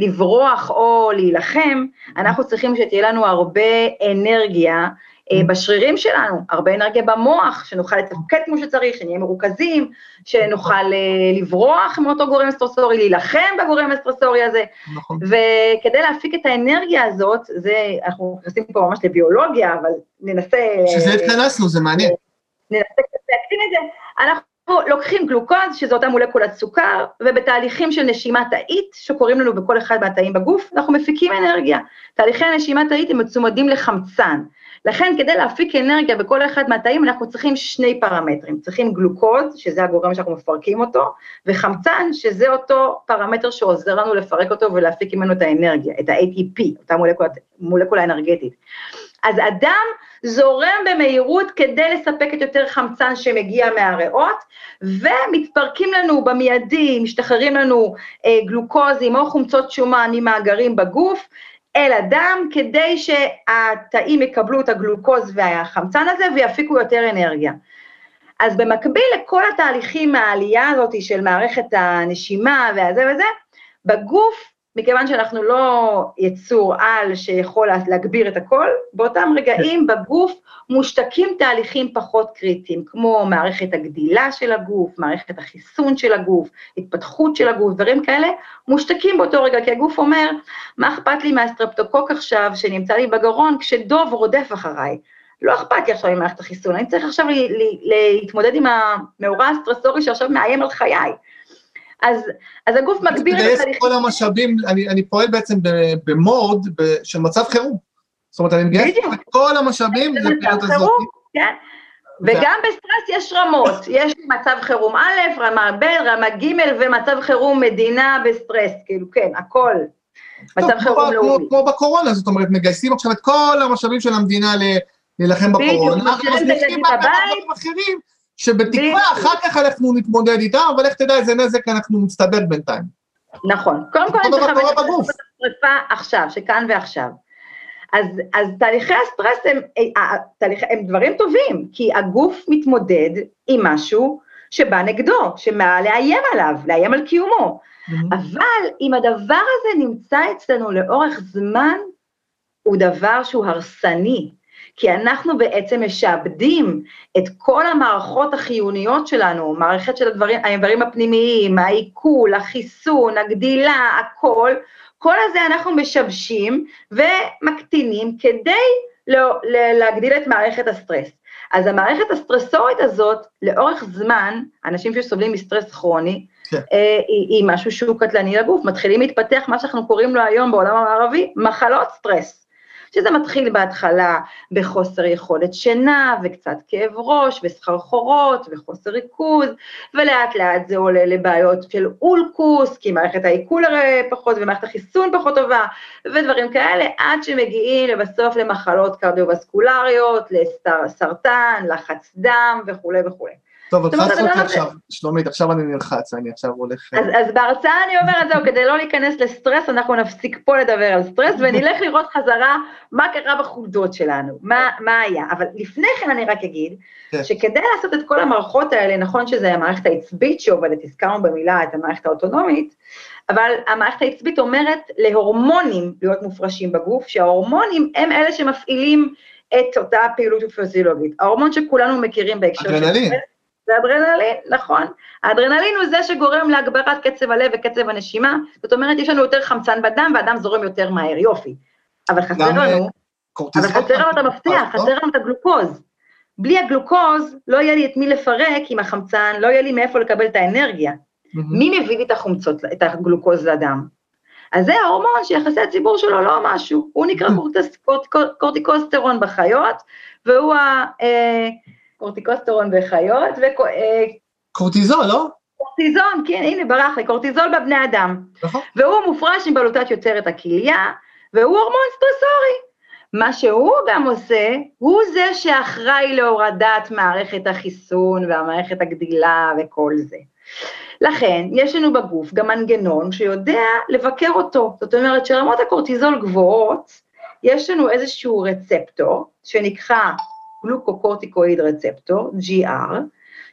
לברוח או להילחם, אנחנו צריכים שתהיה לנו הרבה אנרגיה אה, בשרירים שלנו, הרבה אנרגיה במוח, שנוכל לתפקד כמו שצריך, שנהיה מרוכזים, שנוכל אה, לברוח מאותו גורם סטרסורי, להילחם בגורם הסטרסורי הזה, נכון. וכדי להפיק את האנרגיה הזאת, זה, אנחנו נכנסים פה ממש לביולוגיה, אבל ננסה... שזה אה, התכנסנו, זה מעניין. ננסה קצת להקטין את זה, אנחנו לוקחים גלוקוז, שזה אותה מולקולת סוכר, ובתהליכים של נשימה תאית, שקורים לנו בכל אחד מהתאים בגוף, אנחנו מפיקים אנרגיה. תהליכי הנשימה תאית הם מצומדים לחמצן. לכן כדי להפיק אנרגיה בכל אחד מהתאים אנחנו צריכים שני פרמטרים, צריכים גלוקוז, שזה הגורם שאנחנו מפרקים אותו, וחמצן, שזה אותו פרמטר שעוזר לנו לפרק אותו ולהפיק ממנו את האנרגיה, את ה-ATP, אותה מולקולה, מולקולה אנרגטית. אז אדם זורם במהירות כדי לספק את יותר חמצן שמגיע מהריאות, ומתפרקים לנו במיידי, משתחררים לנו אה, גלוקוזים או חומצות שומן ממאגרים בגוף, אל הדם, כדי שהתאים יקבלו את הגלוקוז והחמצן הזה ויפיקו יותר אנרגיה. אז במקביל לכל התהליכים, העלייה הזאת של מערכת הנשימה והזה וזה, בגוף מכיוון שאנחנו לא יצור על שיכול להגביר את הכל, באותם רגעים בגוף מושתקים תהליכים פחות קריטיים, כמו מערכת הגדילה של הגוף, מערכת החיסון של הגוף, התפתחות של הגוף, דברים כאלה, מושתקים באותו רגע, כי הגוף אומר, מה אכפת לי מהסטרפטוקוק עכשיו שנמצא לי בגרון כשדוב רודף אחריי? לא אכפת לי עכשיו ממערכת החיסון, אני צריך עכשיו להתמודד עם המאורע הסטרסורי שעכשיו מאיים על חיי. אז, אז הגוף מגביר את התהליכים. כל המשאבים, אני, אני פועל בעצם במוד של מצב חירום. זאת אומרת, אני מגייס את כל המשאבים לפעילות הזאת. כן. וגם בסטרס יש רמות, יש מצב חירום א', רמה ב', רמה ג' ומצב חירום מדינה בסטרס, כאילו כן, הכל. מצב חירום לאומי. כמו בקורונה, זאת אומרת, מגייסים עכשיו את כל המשאבים של המדינה להילחם בקורונה. בדיוק, אנחנו מזניחים בבית. שבתקווה אחר כך אנחנו נתמודד איתם, אבל איך תדע איזה נזק אנחנו מצטבר בינתיים. נכון. קודם כל אני צריכה הישרדות עכשיו, שכאן ועכשיו. אז, אז תהליכי הסטרס הם, אה, תהליכ, הם דברים טובים, כי הגוף מתמודד עם משהו שבא נגדו, שבא לאיים עליו, לאיים על קיומו. Mm-hmm. אבל אם הדבר הזה נמצא אצלנו לאורך זמן, הוא דבר שהוא הרסני, כי אנחנו בעצם משעבדים את כל המערכות החיוניות שלנו, מערכת של הדברים, האיברים הפנימיים, העיכול, החיסון, הגדילה, הכל, כל הזה אנחנו משבשים ומקטינים כדי לא, להגדיל את מערכת הסטרס. אז המערכת הסטרסורית הזאת, לאורך זמן, אנשים שסובלים מסטרס כרוני, כן. אה, היא, היא משהו שהוא קטלני לגוף, מתחילים להתפתח מה שאנחנו קוראים לו היום בעולם המערבי, מחלות סטרס. שזה מתחיל בהתחלה בחוסר יכולת שינה וקצת כאב ראש וסחרחורות וחוסר ריכוז, ולאט לאט זה עולה לבעיות של אולקוס, כי מערכת העיכול הרי פחות ומערכת החיסון פחות טובה, ודברים כאלה, עד שמגיעים לבסוף למחלות קרדיו-וסקולריות, לסרטן, לחץ דם וכולי וכולי. טוב, את חצת אותי עכשיו, שלומית, עכשיו אני נלחץ, אני עכשיו הולך... אז, אז בהרצאה אני אומרת, זהו, כדי לא להיכנס לסטרס, אנחנו נפסיק פה לדבר על סטרס, ונלך לראות חזרה מה קרה בחולדות שלנו, מה, מה היה. אבל לפני כן אני רק אגיד, כן. שכדי לעשות את כל המערכות האלה, נכון שזה המערכת העצבית שעובדת, הזכרנו במילה את המערכת האוטונומית, אבל המערכת העצבית אומרת להורמונים להיות מופרשים בגוף, שההורמונים הם אלה שמפעילים את אותה פעילות פיזיולוגית. ההורמון שכולנו מכירים בהקשר של... אדרנלין. זה אדרנלין, נכון. האדרנלין הוא זה שגורם להגברת קצב הלב וקצב הנשימה, זאת אומרת, יש לנו יותר חמצן בדם והדם זורם יותר מהר, יופי. אבל חסר לנו, אבל חסר לנו את המפתח, חסר לנו את הגלוקוז. בלי הגלוקוז לא יהיה לי את מי לפרק עם החמצן, לא יהיה לי מאיפה לקבל את האנרגיה. מי מביא לי את החומצות, את הגלוקוז לדם? אז זה ההורמון שיחסי הציבור שלו לא משהו, הוא נקרא קורטיקוסטרון בחיות, והוא ה... אה, קורטיקוסטרון בחיות. אה, קורטיזול, לא? קורטיזון, כן, הנה, ברח לי, קורטיזול בבני אדם. נכון. והוא מופרש עם בלוטת יוצרת הכליה, והוא הורמון סטרסורי. מה שהוא גם עושה, הוא זה שאחראי להורדת מערכת החיסון והמערכת הגדילה וכל זה. לכן, יש לנו בגוף גם מנגנון שיודע לבקר אותו. זאת אומרת כשרמות הקורטיזול גבוהות, יש לנו איזשהו רצפטור שנקרא glucocorticoid receptor, GR,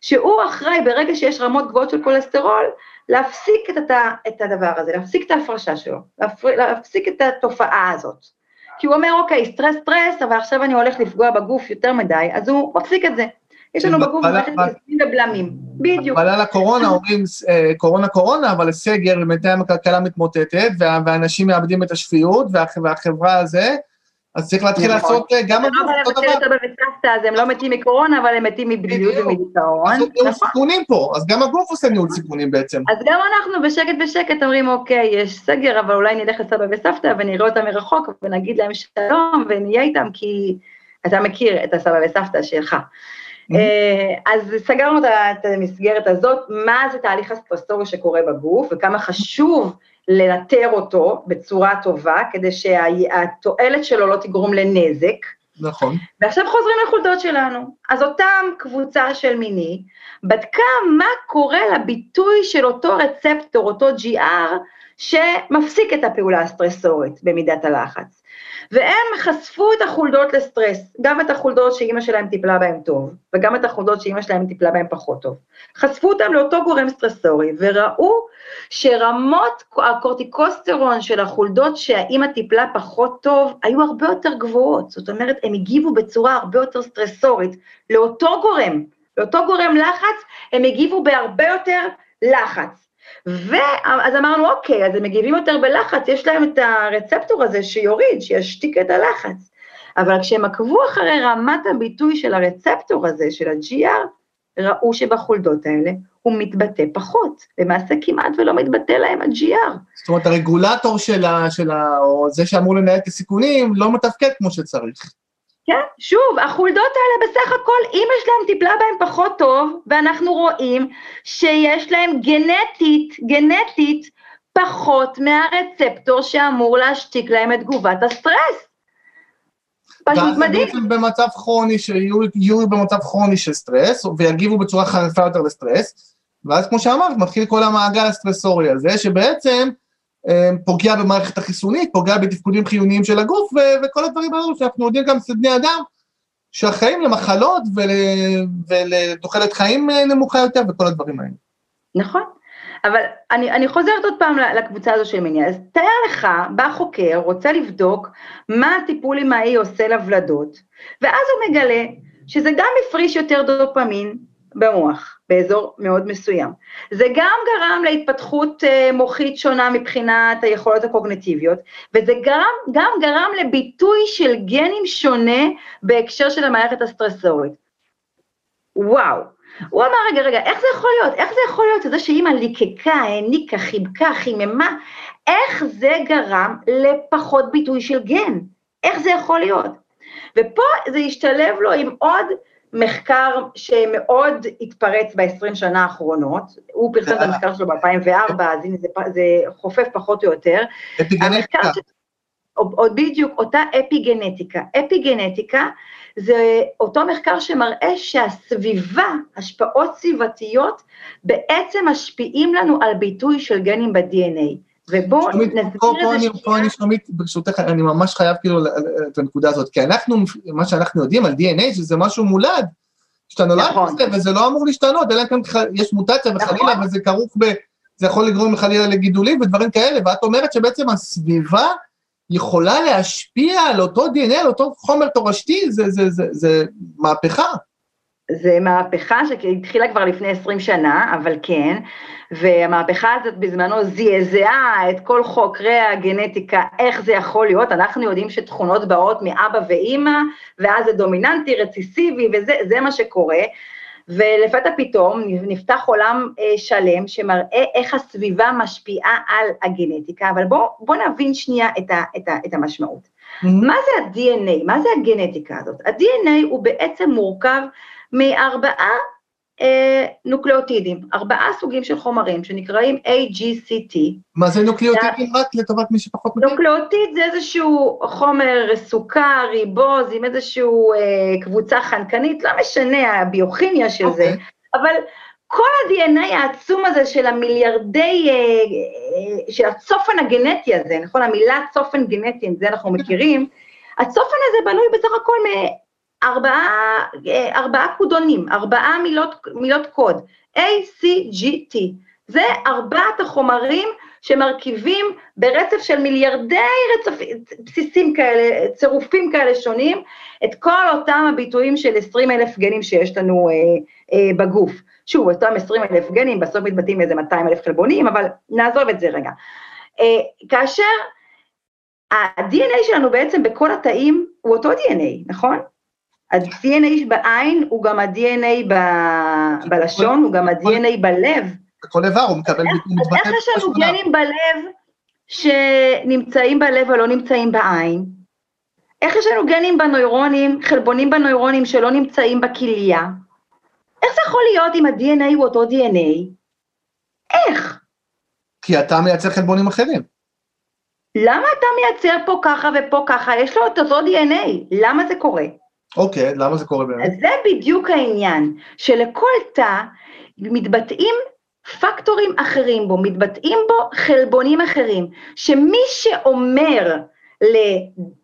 שהוא אחראי ברגע שיש רמות גבוהות של כולסטרול, להפסיק את, הת, את הדבר הזה, להפסיק את ההפרשה שלו, להפר, להפסיק את התופעה הזאת. כי הוא אומר, אוקיי, סטרס סטרס, אבל עכשיו אני הולך לפגוע בגוף יותר מדי, אז הוא מפסיק את זה. יש לנו בגוף מערכת איזונים ובלמים, בדיוק. אבל על הקורונה אומרים אה, קורונה קורונה, אבל סגר, בינתיים הכלכלה מתמוטטת, ואנשים מאבדים את השפיות, והחברה הזה, אז צריך להתחיל נכון. לעשות אה, גם לא הגוף בא אותו לבטל דבר. אותו אז הם לא מתים מקורונה, אבל הם מתים מבדידות. ומדיכאון. לעשות ניהול נכון. סיכונים פה, אז גם הגוף עושה ניהול סיכונים בעצם. אז גם אנחנו בשקט בשקט אומרים, אוקיי, יש סגר, אבל אולי נלך לסבא וסבתא ונראה אותם מרחוק ונגיד להם שלום ונהיה איתם, כי אתה מכיר את הסבא וסבתא שלך. אה, אז סגרנו את המסגרת הזאת, מה זה תהליך הסטרסורי שקורה בגוף, וכמה חשוב לנטר אותו בצורה טובה, כדי שהתועלת שלו לא תגרום לנזק. נכון. ועכשיו חוזרים לחולדות שלנו. אז אותם קבוצה של מיני בדקה מה קורה לביטוי של אותו רצפטור, אותו GR, שמפסיק את הפעולה הסטרסורית במידת הלחץ. והם חשפו את החולדות לסטרס, גם את החולדות שאימא שלהם טיפלה בהם טוב, וגם את החולדות שאימא שלהם טיפלה בהם פחות טוב. חשפו אותם לאותו גורם סטרסורי, וראו שרמות הקורטיקוסטרון של החולדות שהאימא טיפלה פחות טוב, היו הרבה יותר גבוהות. זאת אומרת, הם הגיבו בצורה הרבה יותר סטרסורית לאותו גורם, לאותו גורם לחץ, הם הגיבו בהרבה יותר לחץ. ואז אמרנו, אוקיי, אז הם מגיבים יותר בלחץ, יש להם את הרצפטור הזה שיוריד, שישתיק את הלחץ. אבל כשהם עקבו אחרי רמת הביטוי של הרצפטור הזה, של ה-GR, ראו שבחולדות האלה הוא מתבטא פחות. למעשה כמעט ולא מתבטא להם ה-GR. זאת אומרת, הרגולטור של ה... של ה... או זה שאמור לנהל את הסיכונים, לא מתפקד כמו שצריך. כן, שוב, החולדות האלה בסך הכל, אימא שלהם טיפלה בהם פחות טוב, ואנחנו רואים שיש להם גנטית, גנטית, פחות מהרצפטור שאמור להשתיק להם את תגובת הסטרס. פשוט ואז הם מדהים. בעצם במצב כרוני, שיהיו יהיו במצב כרוני של סטרס, ויגיבו בצורה חריפה יותר לסטרס, ואז כמו שאמרת, מתחיל כל המעגל הסטרסורי הזה, שבעצם אה, פוגע במערכת החיסונית, פוגע בתפקודים חיוניים של הגוף, ו- וכל הדברים האלו שאנחנו יודעים גם אצל בני אדם, שאחראים למחלות ול- ולתוחלת חיים אה, נמוכה יותר, וכל הדברים האלה. נכון. אבל אני, אני חוזרת עוד פעם לקבוצה הזו של מיני. אז תאר לך, בא חוקר, רוצה לבדוק מה הטיפול אמאי עושה לוולדות, ואז הוא מגלה שזה גם הפריש יותר דופמין במוח, באזור מאוד מסוים. זה גם גרם להתפתחות אה, מוחית שונה מבחינת היכולות הקוגנטיביות, וזה גרם, גם גרם לביטוי של גנים שונה בהקשר של המערכת הסטרסורית. וואו. הוא אמר, רגע, רגע, איך זה יכול להיות? איך זה יכול להיות שזה שאימא ליקקה, העניקה, חיבקה, חיממה? איך זה גרם לפחות ביטוי של גן? איך זה יכול להיות? ופה זה השתלב לו עם עוד מחקר שמאוד התפרץ ב-20 שנה האחרונות, הוא פרסם את המחקר שלו ב-2004, אז הנה זה, זה חופף פחות או יותר. אפיגנטיקה. ש- עוד בדיוק, אותה אפיגנטיקה. אפיגנטיקה זה אותו מחקר שמראה שהסביבה, השפעות סביבתיות, בעצם משפיעים לנו על ביטוי של גנים ב-DNA. ובואו נסביר את זה אני, פה שנייה. אני, שלומית, ברשותך, אני ממש חייב כאילו את הנקודה הזאת, כי אנחנו, מה שאנחנו יודעים על DNA, שזה משהו מולד, שאתה נולד נכון. בזה, וזה לא אמור להשתנות, אלא אם כן יש מוטציה וחלילה, נכון. וזה כרוך ב... זה יכול לגרום חלילה לגידולים ודברים כאלה, ואת אומרת שבעצם הסביבה יכולה להשפיע על אותו DNA, על אותו חומר תורשתי, זה, זה, זה, זה מהפכה. זה מהפכה שהתחילה כבר לפני 20 שנה, אבל כן, והמהפכה הזאת בזמנו זעזעה את כל חוקרי הגנטיקה, איך זה יכול להיות, אנחנו יודעים שתכונות באות מאבא ואימא, ואז זה דומיננטי, רציסיבי, וזה זה מה שקורה, ולפתע פתאום נפתח עולם אה, שלם שמראה איך הסביבה משפיעה על הגנטיקה, אבל בואו בוא נבין שנייה את, ה, את, ה, את המשמעות. מה זה ה-DNA? מה זה הגנטיקה הזאת? ה-DNA הוא בעצם מורכב מארבעה אה, נוקלאוטידים, ארבעה סוגים של חומרים שנקראים AGCT. מה זה נוקליוטידים רק לטובת מי שפחות מכיר? נוקלאוטיד זה איזשהו חומר סוכר, ריבוז, עם איזושהי אה, קבוצה חנקנית, לא משנה הביוכימיה של זה, אוקיי. אבל כל ה-DNA העצום הזה של המיליארדי, אה, אה, של הצופן הגנטי הזה, נכון? המילה צופן גנטי, את זה אנחנו מכירים, הצופן הזה בנוי בסך הכל מארבעה אה, ארבעה קודונים, ארבעה מילות, מילות קוד, A, C, G, T. זה ארבעת החומרים שמרכיבים ברצף של מיליארדי רצפ... בסיסים כאלה, צירופים כאלה שונים, את כל אותם הביטויים של 20 אלף גנים שיש לנו אה, אה, בגוף. שוב, אותם 20 אלף גנים, בסוף מתבטאים איזה 200 אלף חלבונים, אבל נעזוב את זה רגע. אה, כאשר ה-DNA שלנו בעצם בכל התאים הוא אותו DNA, נכון? ה-DNA בעין הוא גם ה-DNA בלשון, הוא גם ה-DNA בלב. כל איבר הוא מקבל ביטוי אז איך יש לנו גנים בלב שנמצאים בלב ולא נמצאים בעין? איך יש לנו גנים בנוירונים, חלבונים בנוירונים שלא נמצאים בכליה? איך זה יכול להיות אם ה-DNA הוא אותו DNA? איך? כי אתה מייצר חלבונים אחרים. למה אתה מייצר פה ככה ופה ככה? יש לו את אותו DNA, למה זה קורה? אוקיי, למה זה קורה באמת? זה בדיוק העניין, שלכל תא מתבטאים פקטורים אחרים בו, מתבטאים בו חלבונים אחרים, שמי שאומר ל,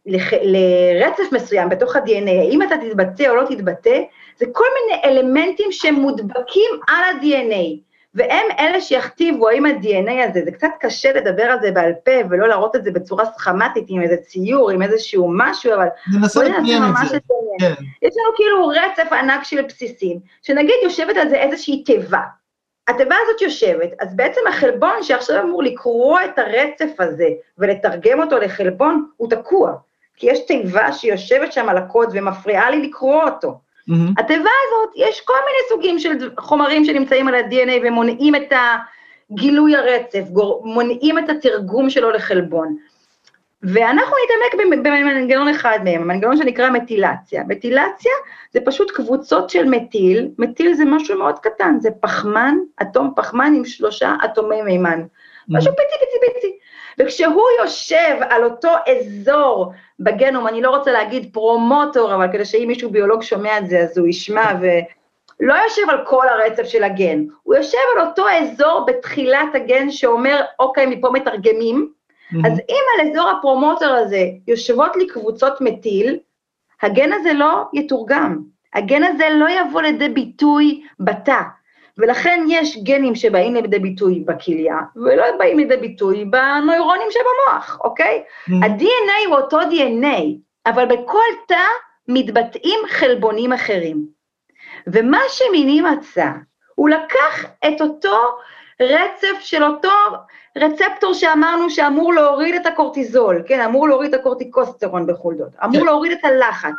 לח, לרצף מסוים בתוך ה-DNA, האם אתה תתבטא או לא תתבטא, זה כל מיני אלמנטים שמודבקים על ה-DNA, והם אלה שיכתיבו האם ה-DNA הזה, זה קצת קשה לדבר על זה בעל פה ולא להראות את זה בצורה סכמטית עם איזה ציור, עם איזשהו משהו, אבל ננסה לדמיין את זה. כן. יש לנו כאילו רצף ענק של בסיסים, שנגיד יושבת על זה איזושהי תיבה. התיבה הזאת יושבת, אז בעצם החלבון שעכשיו אמור לקרוא את הרצף הזה ולתרגם אותו לחלבון, הוא תקוע. כי יש תיבה שיושבת שם על הקוד ומפריעה לי לקרוא אותו. מהמם. התיבה הזאת, יש כל מיני סוגים של חומרים שנמצאים על ה-DNA ומונעים את הגילוי הרצף, גור- מונעים את התרגום שלו לחלבון. ואנחנו נתעמק במ- במנגנון אחד מהם, המנגנון שנקרא מטילציה. מטילציה זה פשוט קבוצות של מטיל, מטיל זה משהו מאוד קטן, זה פחמן, אטום פחמן עם שלושה אטומי מימן. משהו פיצי פיצי פיצי. וכשהוא יושב על אותו אזור בגנום, אני לא רוצה להגיד פרומוטור, אבל כדי שאם מישהו ביולוג שומע את זה, אז הוא ישמע, ולא יושב על כל הרצף של הגן, הוא יושב על אותו אזור בתחילת הגן שאומר, אוקיי, מפה מתרגמים, מהמם. אז אם על אזור הפרומוטור הזה יושבות לי קבוצות מטיל, הגן הזה לא יתורגם, הגן הזה לא יבוא לידי ביטוי בתא, ולכן יש גנים שבאים לידי ביטוי בכליה, ולא באים לידי ביטוי בנוירונים שבמוח, אוקיי? מהמם. ה-DNA הוא אותו DNA, אבל בכל תא מתבטאים חלבונים אחרים. ומה שמיני מצא, הוא לקח את אותו רצף של אותו רצפטור שאמרנו שאמור להוריד את הקורטיזול, כן, אמור להוריד את הקורטיקוסטרון בחולדות, אמור כן. להוריד את הלחץ.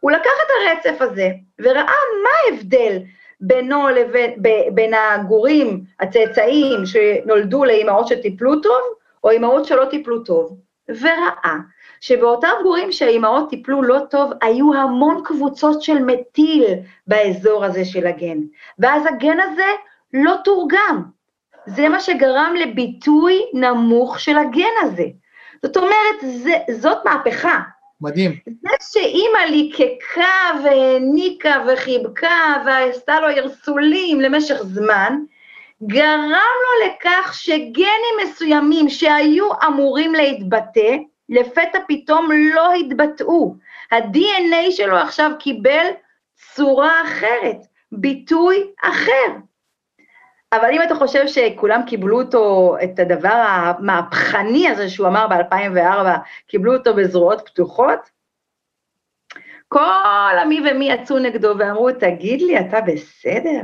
הוא לקח את הרצף הזה וראה מה ההבדל בינו לבין, ב- בין הגורים הצאצאים שנולדו לאימהות שטיפלו טוב, או אימהות שלא טיפלו טוב, וראה שבאותם גורים שהאימהות טיפלו לא טוב, היו המון קבוצות של מטיל באזור הזה של הגן, ואז הגן הזה לא תורגם. זה מה שגרם לביטוי נמוך של הגן הזה. זאת אומרת, זה, זאת מהפכה. מדהים. זה שאימא ליקקה והעניקה וחיבקה ועשתה לו הרסולים למשך זמן, גרם לו לכך שגנים מסוימים שהיו אמורים להתבטא, לפתע פתאום לא התבטאו. ה-DNA שלו עכשיו קיבל צורה אחרת, ביטוי אחר. אבל אם אתה חושב שכולם קיבלו אותו, את הדבר המהפכני הזה שהוא אמר ב-2004, קיבלו אותו בזרועות פתוחות, כל המי ומי יצאו נגדו ואמרו, תגיד לי, אתה בסדר?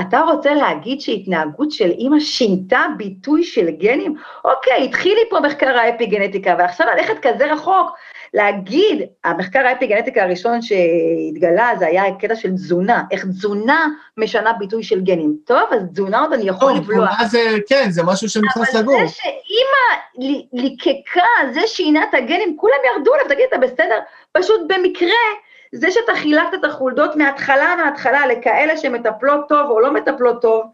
אתה רוצה להגיד שהתנהגות של אימא שינתה ביטוי של גנים? אוקיי, התחיל לי פה מחקר האפיגנטיקה, ועכשיו ללכת כזה רחוק, להגיד, המחקר האפיגנטיקה הראשון שהתגלה זה היה קטע של תזונה, איך תזונה משנה ביטוי של גנים. טוב, אז תזונה עוד אני יכול טוב, לבלוע. תמונה זה, כן, זה משהו שנכנס אבל לגור. זה שאימא לי- ליקקה, זה שינה את הגנים, כולם ירדו עליו, תגיד, אתה בסדר? פשוט במקרה, זה שאתה חילקת את החולדות מההתחלה, מההתחלה, לכאלה שמטפלות טוב או לא מטפלות טוב,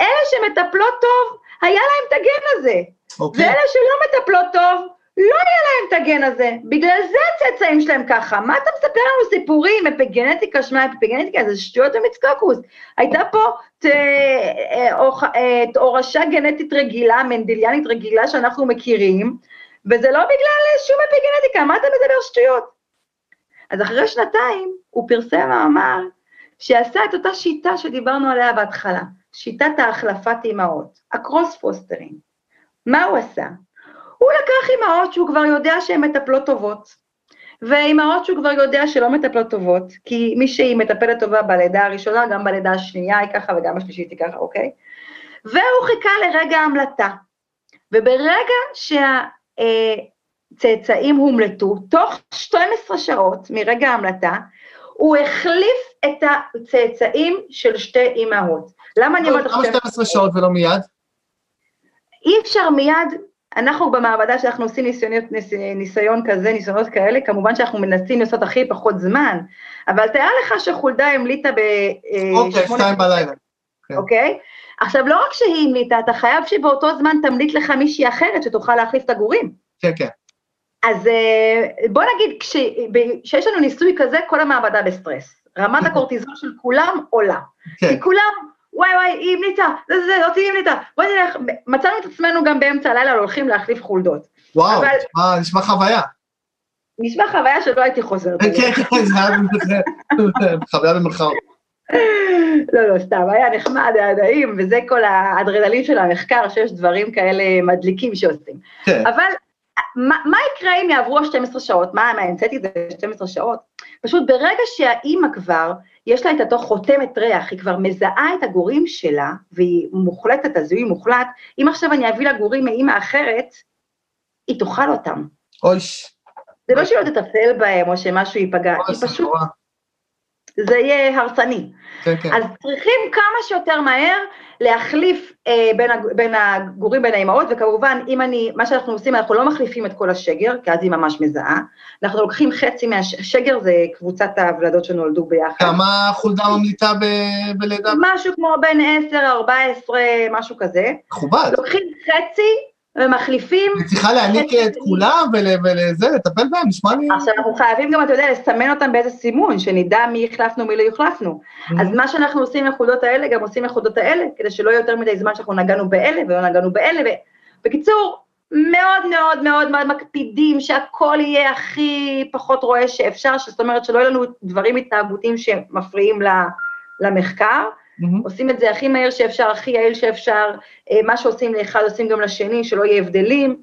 אלה שמטפלות טוב, היה להם את הגן הזה. אוקיי. ואלה שלא מטפלות טוב, לא היה להם את הגן הזה. בגלל זה הצאצאים שלהם ככה. מה אתה מספר לנו סיפורים, אפיגנטיקה, שמע, אפיגנטיקה זה שטויות ומצקוקוס. הייתה פה ת- אה, אה, הורשה גנטית רגילה, מנדליאנית רגילה שאנחנו מכירים, וזה לא בגלל שום אפיגנטיקה, מה אתה מדבר שטויות? אז אחרי שנתיים הוא פרסם מאמר שעשה את אותה שיטה שדיברנו עליה בהתחלה, שיטת ההחלפת אימהות, הקרוס פוסטרים. מה הוא עשה? הוא לקח אימהות שהוא כבר יודע שהן מטפלות טובות, ואימהות שהוא כבר יודע שלא מטפלות טובות, כי מי שהיא מטפלת טובה בלידה הראשונה, גם בלידה השנייה היא ככה וגם בשלישית היא ככה, אוקיי? והוא חיכה לרגע ההמלטה. וברגע צאצאים הומלטו, תוך 12 שעות מרגע ההמלטה, הוא החליף את הצאצאים של שתי אימהות. למה אני אומרת למה 12 שעות ולא מיד? אי אפשר מיד, אנחנו במעבדה שאנחנו עושים ניסיונות, ניס, ניסיון כזה, ניסיונות כאלה, כמובן שאנחנו מנסים לעשות הכי פחות זמן, אבל תאר לך שחולדה המליטה ב... אה, אוקיי, שתיים בלילה. כן. אוקיי? עכשיו, לא רק שהיא המליטה, אתה חייב שבאותו זמן תמליט לך מישהי אחרת שתוכל להחליף את הגורים. כן, כן. אז אה, בוא נגיד, כש, כשיש לנו ניסוי כזה, כל המעבדה בסטרס. רמת הקורטיזול של כולם עולה. כן. כי כולם, וואי וואי, היא המליצה, זה זה, זה, אותי המליצה, בוא נלך, מצאנו את עצמנו גם באמצע הלילה הולכים להחליף חולדות. וואו, אבל- נשמע- נשמע חוויה. נשמע חוויה שלא הייתי חוזרת. כן, כן, זה היה. חוויה במרכאות. לא, לא, סתם, היה נחמד, היה נעים, וזה כל האדרנלין של המחקר, שיש דברים כאלה מדליקים שעושים. כן. אבל מה, מה יקרה אם יעברו ה-12 שעות? מה, מה, המצאתי את זה 12 שעות? פשוט ברגע שהאימא כבר, יש לה את אותו חותמת ריח, היא כבר מזהה את הגורים שלה, והיא מוחלטת, הזיהוי מוחלט, אם עכשיו אני אביא לה גורים מאימא אחרת, היא תאכל אותם. אויש. זה לא שהיא לא תטפל בהם או שמשהו ייפגע, היא פשוט. זה יהיה הרסני. כן, כן. אז צריכים כמה שיותר מהר להחליף אה, בין, הג, בין הגורים, בין האימהות, וכמובן, אם אני, מה שאנחנו עושים, אנחנו לא מחליפים את כל השגר, כי אז היא ממש מזהה, אנחנו לוקחים חצי מהשגר, זה קבוצת הוולדות שנולדו ביחד. כמה חולדה ממליטה ב- בלידה? משהו כמו בין 10, 14, משהו כזה. מכובד. לוקחים חצי ומחליפים. היא צריכה להעניק את כולם ול- ולזה, לטפל בהם, נשמע לי... עכשיו, אנחנו חייבים גם, אתה יודע, לסמן אותם באיזה סימון, שנדע מי החלפנו, מי לא החלפנו. אז מה שאנחנו עושים עם החולדות האלה, גם עושים עם החולדות האלה, כדי שלא יהיה יותר מדי זמן שאנחנו נגענו באלה ולא נגענו באלה. בקיצור, מאוד מאוד מאוד מאוד מקפידים שהכל יהיה הכי פחות רואה שאפשר, זאת אומרת שלא יהיו לנו דברים התנהגותיים שמפריעים למחקר. מהמם. עושים את זה הכי מהר שאפשר, הכי יעיל שאפשר, אה, מה שעושים לאחד עושים גם לשני, שלא יהיה הבדלים.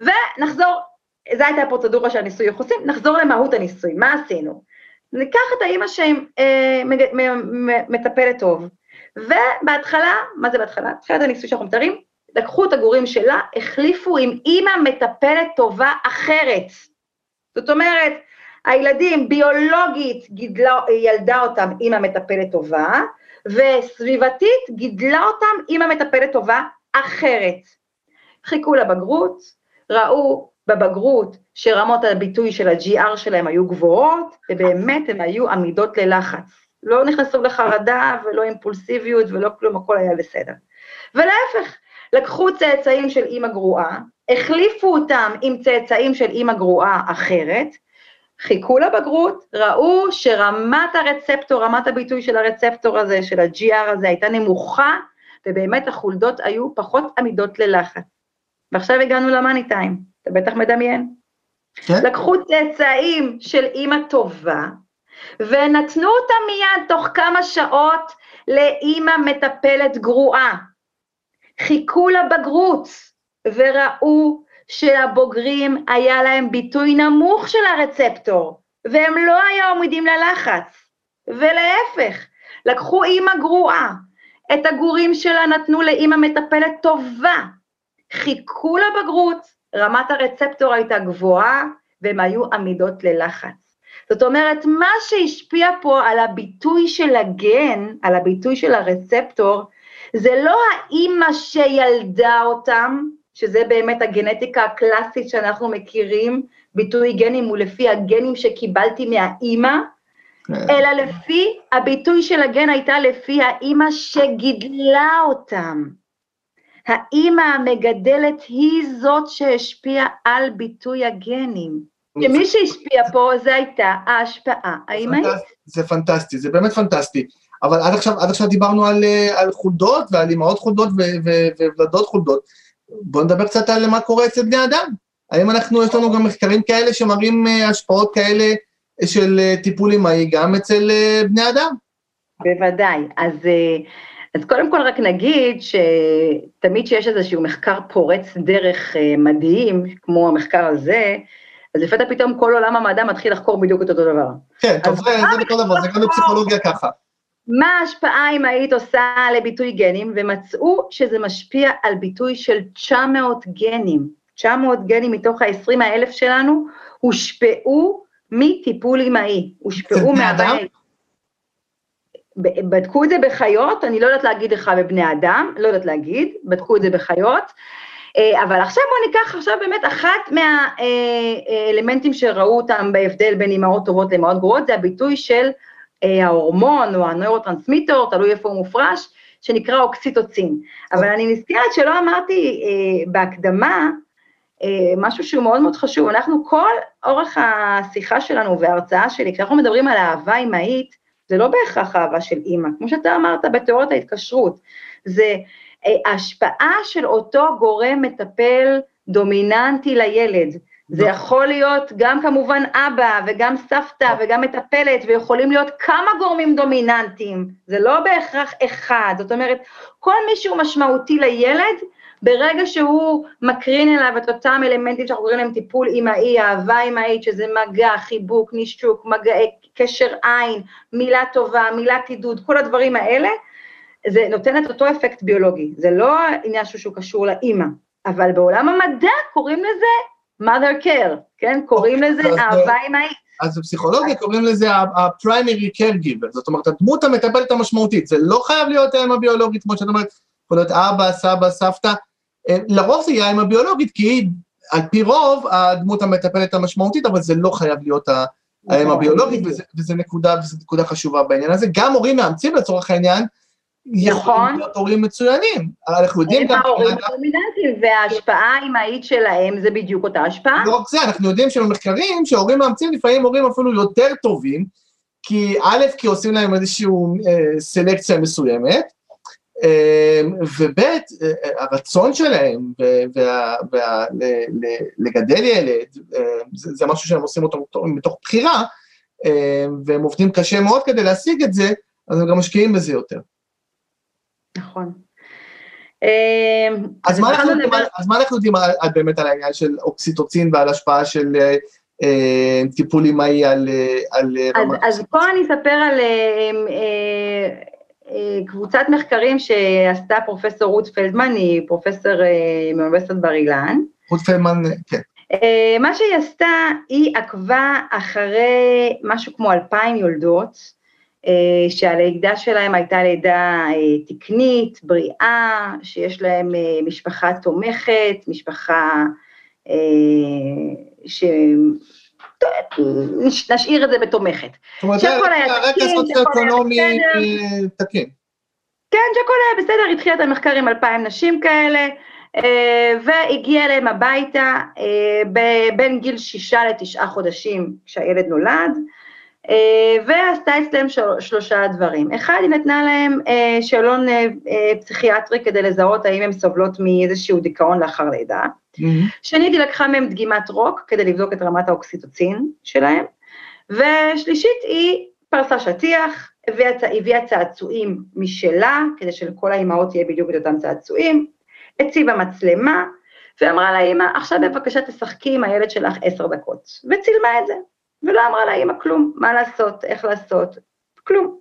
ונחזור, זו הייתה הפרוצדורה של הניסוי, איך עושים? נחזור למהות הניסוי, מה עשינו? ניקח את האימא שמטפלת טוב, ובהתחלה, מה זה בהתחלה? תחילת הניסוי שאנחנו מתארים, לקחו את הגורים שלה, החליפו עם אימא מטפלת טובה אחרת. זאת אומרת, הילדים ביולוגית גידלה, ילדה אותם אימא מטפלת טובה, וסביבתית גידלה אותם אימא מטפלת טובה אחרת. חיכו לבגרות, ראו בבגרות שרמות הביטוי של ה-GR שלהם היו גבוהות, ובאמת הן היו עמידות ללחץ. לא נכנסו לחרדה ולא אימפולסיביות ולא כלום, הכל היה בסדר. ולהפך, לקחו צאצאים של אימא גרועה, החליפו אותם עם צאצאים של אימא גרועה אחרת, חיכו לבגרות, ראו שרמת הרצפטור, רמת הביטוי של הרצפטור הזה, של ה-GR הזה, הייתה נמוכה, ובאמת החולדות היו פחות עמידות ללחץ. ועכשיו הגענו למאני טיים, אתה בטח מדמיין. כן. לקחו צאצאים של אימא טובה, ונתנו אותם מיד תוך כמה שעות לאימא מטפלת גרועה. חיכו לבגרות, וראו שלבוגרים היה להם ביטוי נמוך של הרצפטור, והם לא היו עמידים ללחץ. ולהפך, לקחו אימא גרועה, את הגורים שלה נתנו לאימא מטפלת טובה, חיכו לבגרות, רמת הרצפטור הייתה גבוהה, והם היו עמידות ללחץ. זאת אומרת, מה שהשפיע פה על הביטוי של הגן, על הביטוי של הרצפטור, זה לא האימא שילדה אותם, שזה באמת הגנטיקה הקלאסית שאנחנו מכירים, ביטוי גנים הוא לפי הגנים שקיבלתי מהאימא, אלא לפי, הביטוי של הגן הייתה לפי האימא שגידלה אותם. האימא המגדלת היא זאת שהשפיעה על ביטוי הגנים. שמי שהשפיע פה זה הייתה ההשפעה האימהית. זה פנטסטי, זה באמת פנטסטי. אבל עד עכשיו, עד עכשיו דיברנו על, אה, על חולדות ועל אימהות חולדות וולדות חולדות. בואו נדבר קצת על מה קורה אצל בני אדם. האם אנחנו, יש לנו גם מחקרים כאלה שמראים אה, השפעות כאלה של אה, טיפול אימהי גם אצל אה, בני אדם? בוודאי. אז, אה, אז קודם כל רק נגיד שתמיד שיש איזשהו מחקר פורץ דרך אה, מדהים, כמו המחקר הזה, אז לפתע פתאום כל עולם המדע מתחיל לחקור בדיוק את אותו דבר. כן, טוב, זה בכל דבר, זה גם בפסיכולוגיה ככה. מה ההשפעה האמהית עושה לביטוי גנים, ומצאו שזה משפיע על ביטוי של 900 גנים. 900 גנים מתוך ה-20 האלף שלנו הושפעו מטיפול אמאי, הושפעו מהבית. בדקו את זה בחיות, אני לא יודעת להגיד לך בבני אדם, לא יודעת להגיד, בדקו את זה בחיות, אה, אבל עכשיו בואו ניקח עכשיו באמת אחת מהאלמנטים שראו אותם בהבדל בין אימהות טובות לאימהות גרועות, זה הביטוי של אה, ההורמון או הנוירוטרנסמיטור, תלוי איפה הוא מופרש, שנקרא אוקסיטוצין. אבל אני נזכרת שלא אמרתי אה, בהקדמה משהו שהוא מאוד מאוד חשוב. אנחנו כל אורך השיחה שלנו וההרצאה שלי, כשאנחנו מדברים על אהבה אמהית, זה לא בהכרח אהבה של אימא, כמו שאתה אמרת בתיאוריית ההתקשרות, זה השפעה של אותו גורם מטפל דומיננטי לילד. זה נכון. יכול להיות גם כמובן אבא וגם סבתא נכון. וגם מטפלת, ויכולים להיות כמה גורמים דומיננטיים, זה לא בהכרח אחד, זאת אומרת, כל מי שהוא משמעותי לילד, ברגע שהוא מקרין אליו את אותם אלמנטים שאנחנו קוראים להם טיפול אמאי, אהבה אמאית, שזה מגע, חיבוק, נישוק, מגע, קשר עין, מילה טובה, מילת עידוד, כל הדברים האלה, זה נותן את אותו אפקט ביולוגי, זה לא עניין שהוא קשור לאימא, אבל בעולם המדע קוראים לזה mother care, כן? קוראים לזה אהבה אמהית. אז בפסיכולוגיה קוראים לזה ה-primary caregiver, זאת אומרת, הדמות המטפלת המשמעותית, זה לא חייב להיות האם הביולוגית, כמו שאת אומרת, יכול להיות אבא, סבא, סבתא, אה, לרוב זה יהיה האם הביולוגית, כי היא, על פי רוב, הדמות המטפלת המשמעותית, אבל זה לא חייב להיות האם נכון. הביולוגית, וזו נקודה, נקודה חשובה בעניין הזה. גם הורים מאמצים לצורך העניין, יכולים להיות הורים מצוינים. אנחנו יודעים גם... הם ההורים הדומיננטיים, וההשפעה האמהית שלהם זה בדיוק אותה השפעה. לא רק זה, אנחנו יודעים שבמחקרים שהורים מאמצים לפעמים הורים אפילו יותר טובים, כי א', כי עושים להם איזושהי אה, סלקציה מסוימת, אה, וב', אה, הרצון שלהם לגדל ילד, אה, זה, זה משהו שהם עושים אותו מתוך בחירה, אה, והם עובדים קשה מאוד כדי להשיג את זה, אז הם גם משקיעים בזה יותר. נכון. אמ, אז מה אנחנו יודעים באמת על העניין של אוקסיטוצין ועל השפעה של אה, אה, טיפול אמאי על רמת... אז פה אני אספר על אה, קבוצת מחקרים שעשתה פרופסור רות פלדמן, היא פרופסור מאוניברסיטת בר אילן. רות פלדמן, כן. מה שהיא עשתה, היא עקבה אחרי משהו כמו אלפיים יולדות, אה, שהלידה שלהם הייתה לידה אה, תקנית, בריאה, שיש להם אה, משפחה תומכת, משפחה ש... נשאיר את זה בתומכת. זאת אומרת, רקע סוציו-אקונומי תקין. כן, שהכל היה בסדר, התחילה את המחקר עם אלפיים נשים כאלה, והגיע אליהם הביתה בין גיל שישה לתשעה חודשים כשהילד נולד, אה, ועשתה אצלם שלושה דברים. אחד, היא נתנה להם אה, שאלון אה, פסיכיאטרי כדי לזהות האם הם סובלות מאיזשהו דיכאון לאחר לידה. Mm-hmm. שנית, היא לקחה מהם דגימת רוק כדי לבדוק את רמת האוקסיטוצין שלהם. ושלישית, היא פרסה שטיח, הביאה, הביאה צעצועים משלה, כדי שלכל האימהות יהיה בדיוק את אותם צעצועים, הציבה מצלמה, ואמרה לאימא, עכשיו בבקשה תשחקי עם הילד שלך עשר דקות, וצילמה את זה. ולא אמרה לאימא כלום, מה לעשות, איך לעשות, כלום.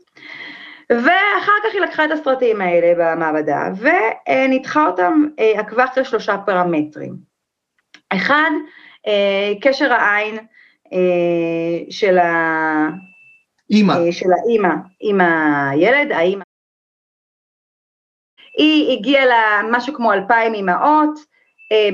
ואחר כך היא לקחה את הסרטים האלה במעבדה, וניתחה אותם, אה, עקבה אחרי שלושה פרמטרים. אחד, אה, קשר העין אה, של, ה... אימא. של האימא עם הילד, האימא. היא הגיעה למשהו כמו אלפיים אימהות,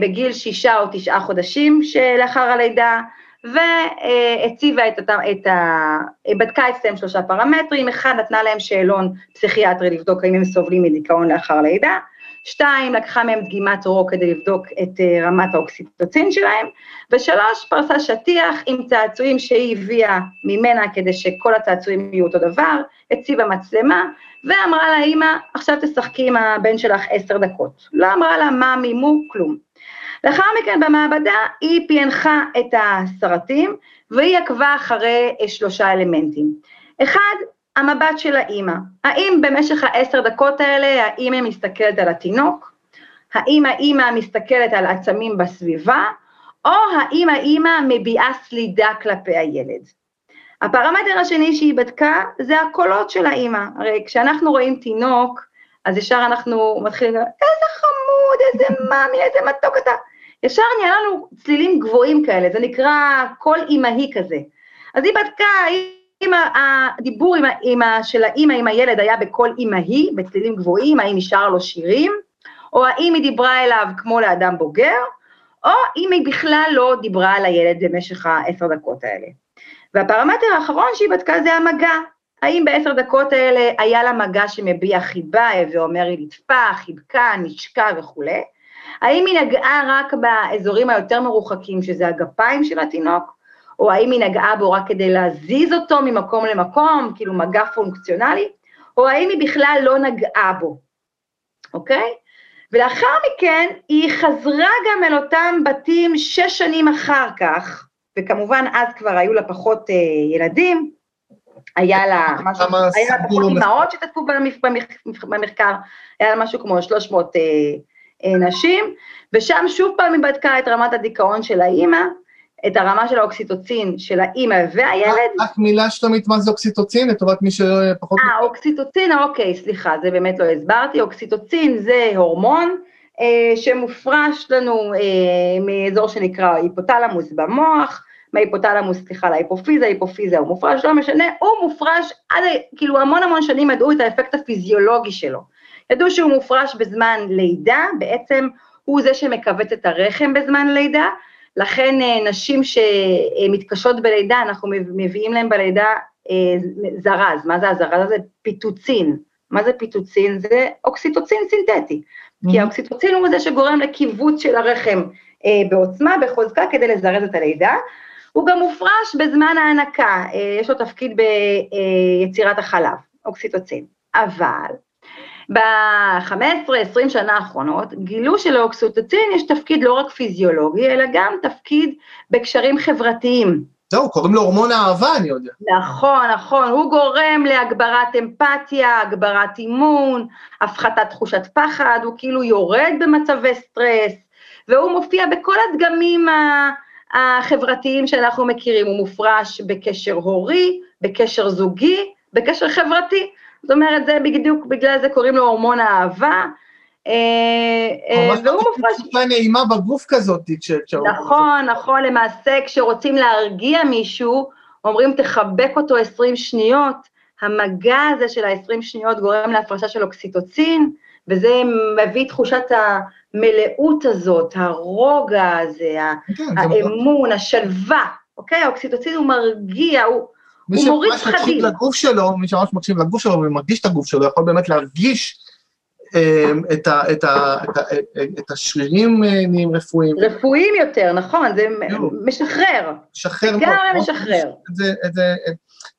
בגיל שישה או תשעה חודשים שלאחר הלידה, והציבה את, את ה... בדקה אצלם שלושה פרמטרים, אחד נתנה להם שאלון פסיכיאטרי לבדוק האם הם סובלים מדיכאון לאחר לידה, שתיים, לקחה מהם דגימת רוק כדי לבדוק את אה, רמת האוקסיטוצין שלהם, ושלוש, פרסה שטיח עם צעצועים שהיא הביאה ממנה כדי שכל הצעצועים יהיו אותו דבר, הציבה מצלמה, ואמרה לאימא, עכשיו תשחקי עם הבן שלך עשר דקות. לא אמרה לה מה מימו, כלום. לאחר מכן במעבדה היא פענחה את הסרטים והיא עקבה אחרי אה, שלושה אלמנטים. אחד, המבט של האימא. האם במשך העשר דקות האלה האימא מסתכלת על התינוק? האם האימא מסתכלת על עצמים בסביבה? או האם האימא מביעה סלידה כלפי הילד? הפרמטר השני שהיא בדקה זה הקולות של האימא. הרי כשאנחנו רואים תינוק, אז ישר אנחנו מתחילים, איזה חמוד, איזה מאמי, איזה מתוק אתה. ישר נהיה לנו צלילים גבוהים כאלה, זה נקרא קול אימהי כזה. אז היא בדקה אם הדיבור עם האמא של האמא עם הילד היה בקול אימהי, בצלילים גבוהים, האם נשאר לו שירים, או האם היא דיברה אליו כמו לאדם בוגר, או אם היא בכלל לא דיברה על הילד במשך העשר דקות האלה. והפרמטר האחרון שהיא בדקה זה המגע. האם בעשר דקות האלה היה לה מגע שמביע חיבה, ואומר היא ליטפה, חיבקה, נשקה וכולי? האם היא נגעה רק באזורים היותר מרוחקים, שזה הגפיים של התינוק? או האם היא נגעה בו רק כדי להזיז אותו ממקום למקום, כאילו מגע פונקציונלי? או האם היא בכלל לא נגעה בו, אוקיי? ולאחר מכן היא חזרה גם אל אותם בתים שש שנים אחר כך, וכמובן אז כבר היו לה פחות אה, ילדים, היה לה משהו, היה לה פחות אימהות שהשתתפו במחקר, היה לה משהו כמו 300 אה, אה, נשים, ושם שוב פעם היא בדקה את רמת הדיכאון של האימא, את הרמה של האוקסיטוצין של האימא והילד. רק מילה שלומית, מה זה אוקסיטוצין, לטובת מי שפחות... אה, אוקסיטוצין, אוקיי, סליחה, זה באמת לא הסברתי. אוקסיטוצין זה הורמון אה, שמופרש לנו אה, מאזור שנקרא היפותלמוס במוח, מההיפותלמוס, סליחה, להיפופיזה, היפופיזה הוא מופרש, לא משנה, הוא מופרש עד, כאילו המון המון שנים ידעו את האפקט הפיזיולוגי שלו. ידעו שהוא מופרש בזמן לידה, בעצם הוא זה שמכווץ את הרחם בזמן לידה, לכן אה, נשים שמתקשות בלידה, אנחנו מביאים להן בלידה אה, זרז, מה זה הזרז? זה פיטוצין. מה זה פיטוצין? זה אוקסיטוצין סינתטי. Mm-hmm. כי האוקסיטוצין הוא זה שגורם לקיבוץ של הרחם אה, בעוצמה, בחוזקה, כדי לזרז את הלידה. הוא גם מופרש בזמן ההנקה, יש לו תפקיד ביצירת החלב, אוקסיטוצין. אבל ב-15-20 שנה האחרונות גילו שלאוקסיטוצין יש תפקיד לא רק פיזיולוגי, אלא גם תפקיד בקשרים חברתיים. זהו, קוראים לו הורמון האהבה, אני יודע. נכון, נכון, הוא גורם להגברת אמפתיה, הגברת אימון, הפחתת תחושת פחד, הוא כאילו יורד במצבי סטרס, והוא מופיע בכל הדגמים החברתיים שאנחנו מכירים, הוא מופרש בקשר הורי, בקשר זוגי, בקשר חברתי. זאת אומרת, זה בדיוק, בגלל זה קוראים לו הורמון האהבה. אה, אה. ממש נעימה בגוף כזאת. נכון, נכון, למעשה כשרוצים להרגיע מישהו, אומרים תחבק אותו 20 שניות, המגע הזה של ה-20 שניות גורם להפרשה של אוקסיטוצין, וזה מביא תחושת המלאות הזאת, הרוגע הזה, כן, האמון, השלווה, אוקיי? האוקסיטוצין הוא מרגיע, הוא... מי שממש מקשיב לגוף שלו, מי שממש מקשיב לגוף שלו ומרגיש את הגוף שלו, יכול באמת להרגיש אמ, את, ה, את, ה, את, ה, את השרירים אה, נהיים רפואיים. רפואיים יותר, נכון, זה משחרר. משחרר מאוד. לגמרי משחרר. את זה, את זה,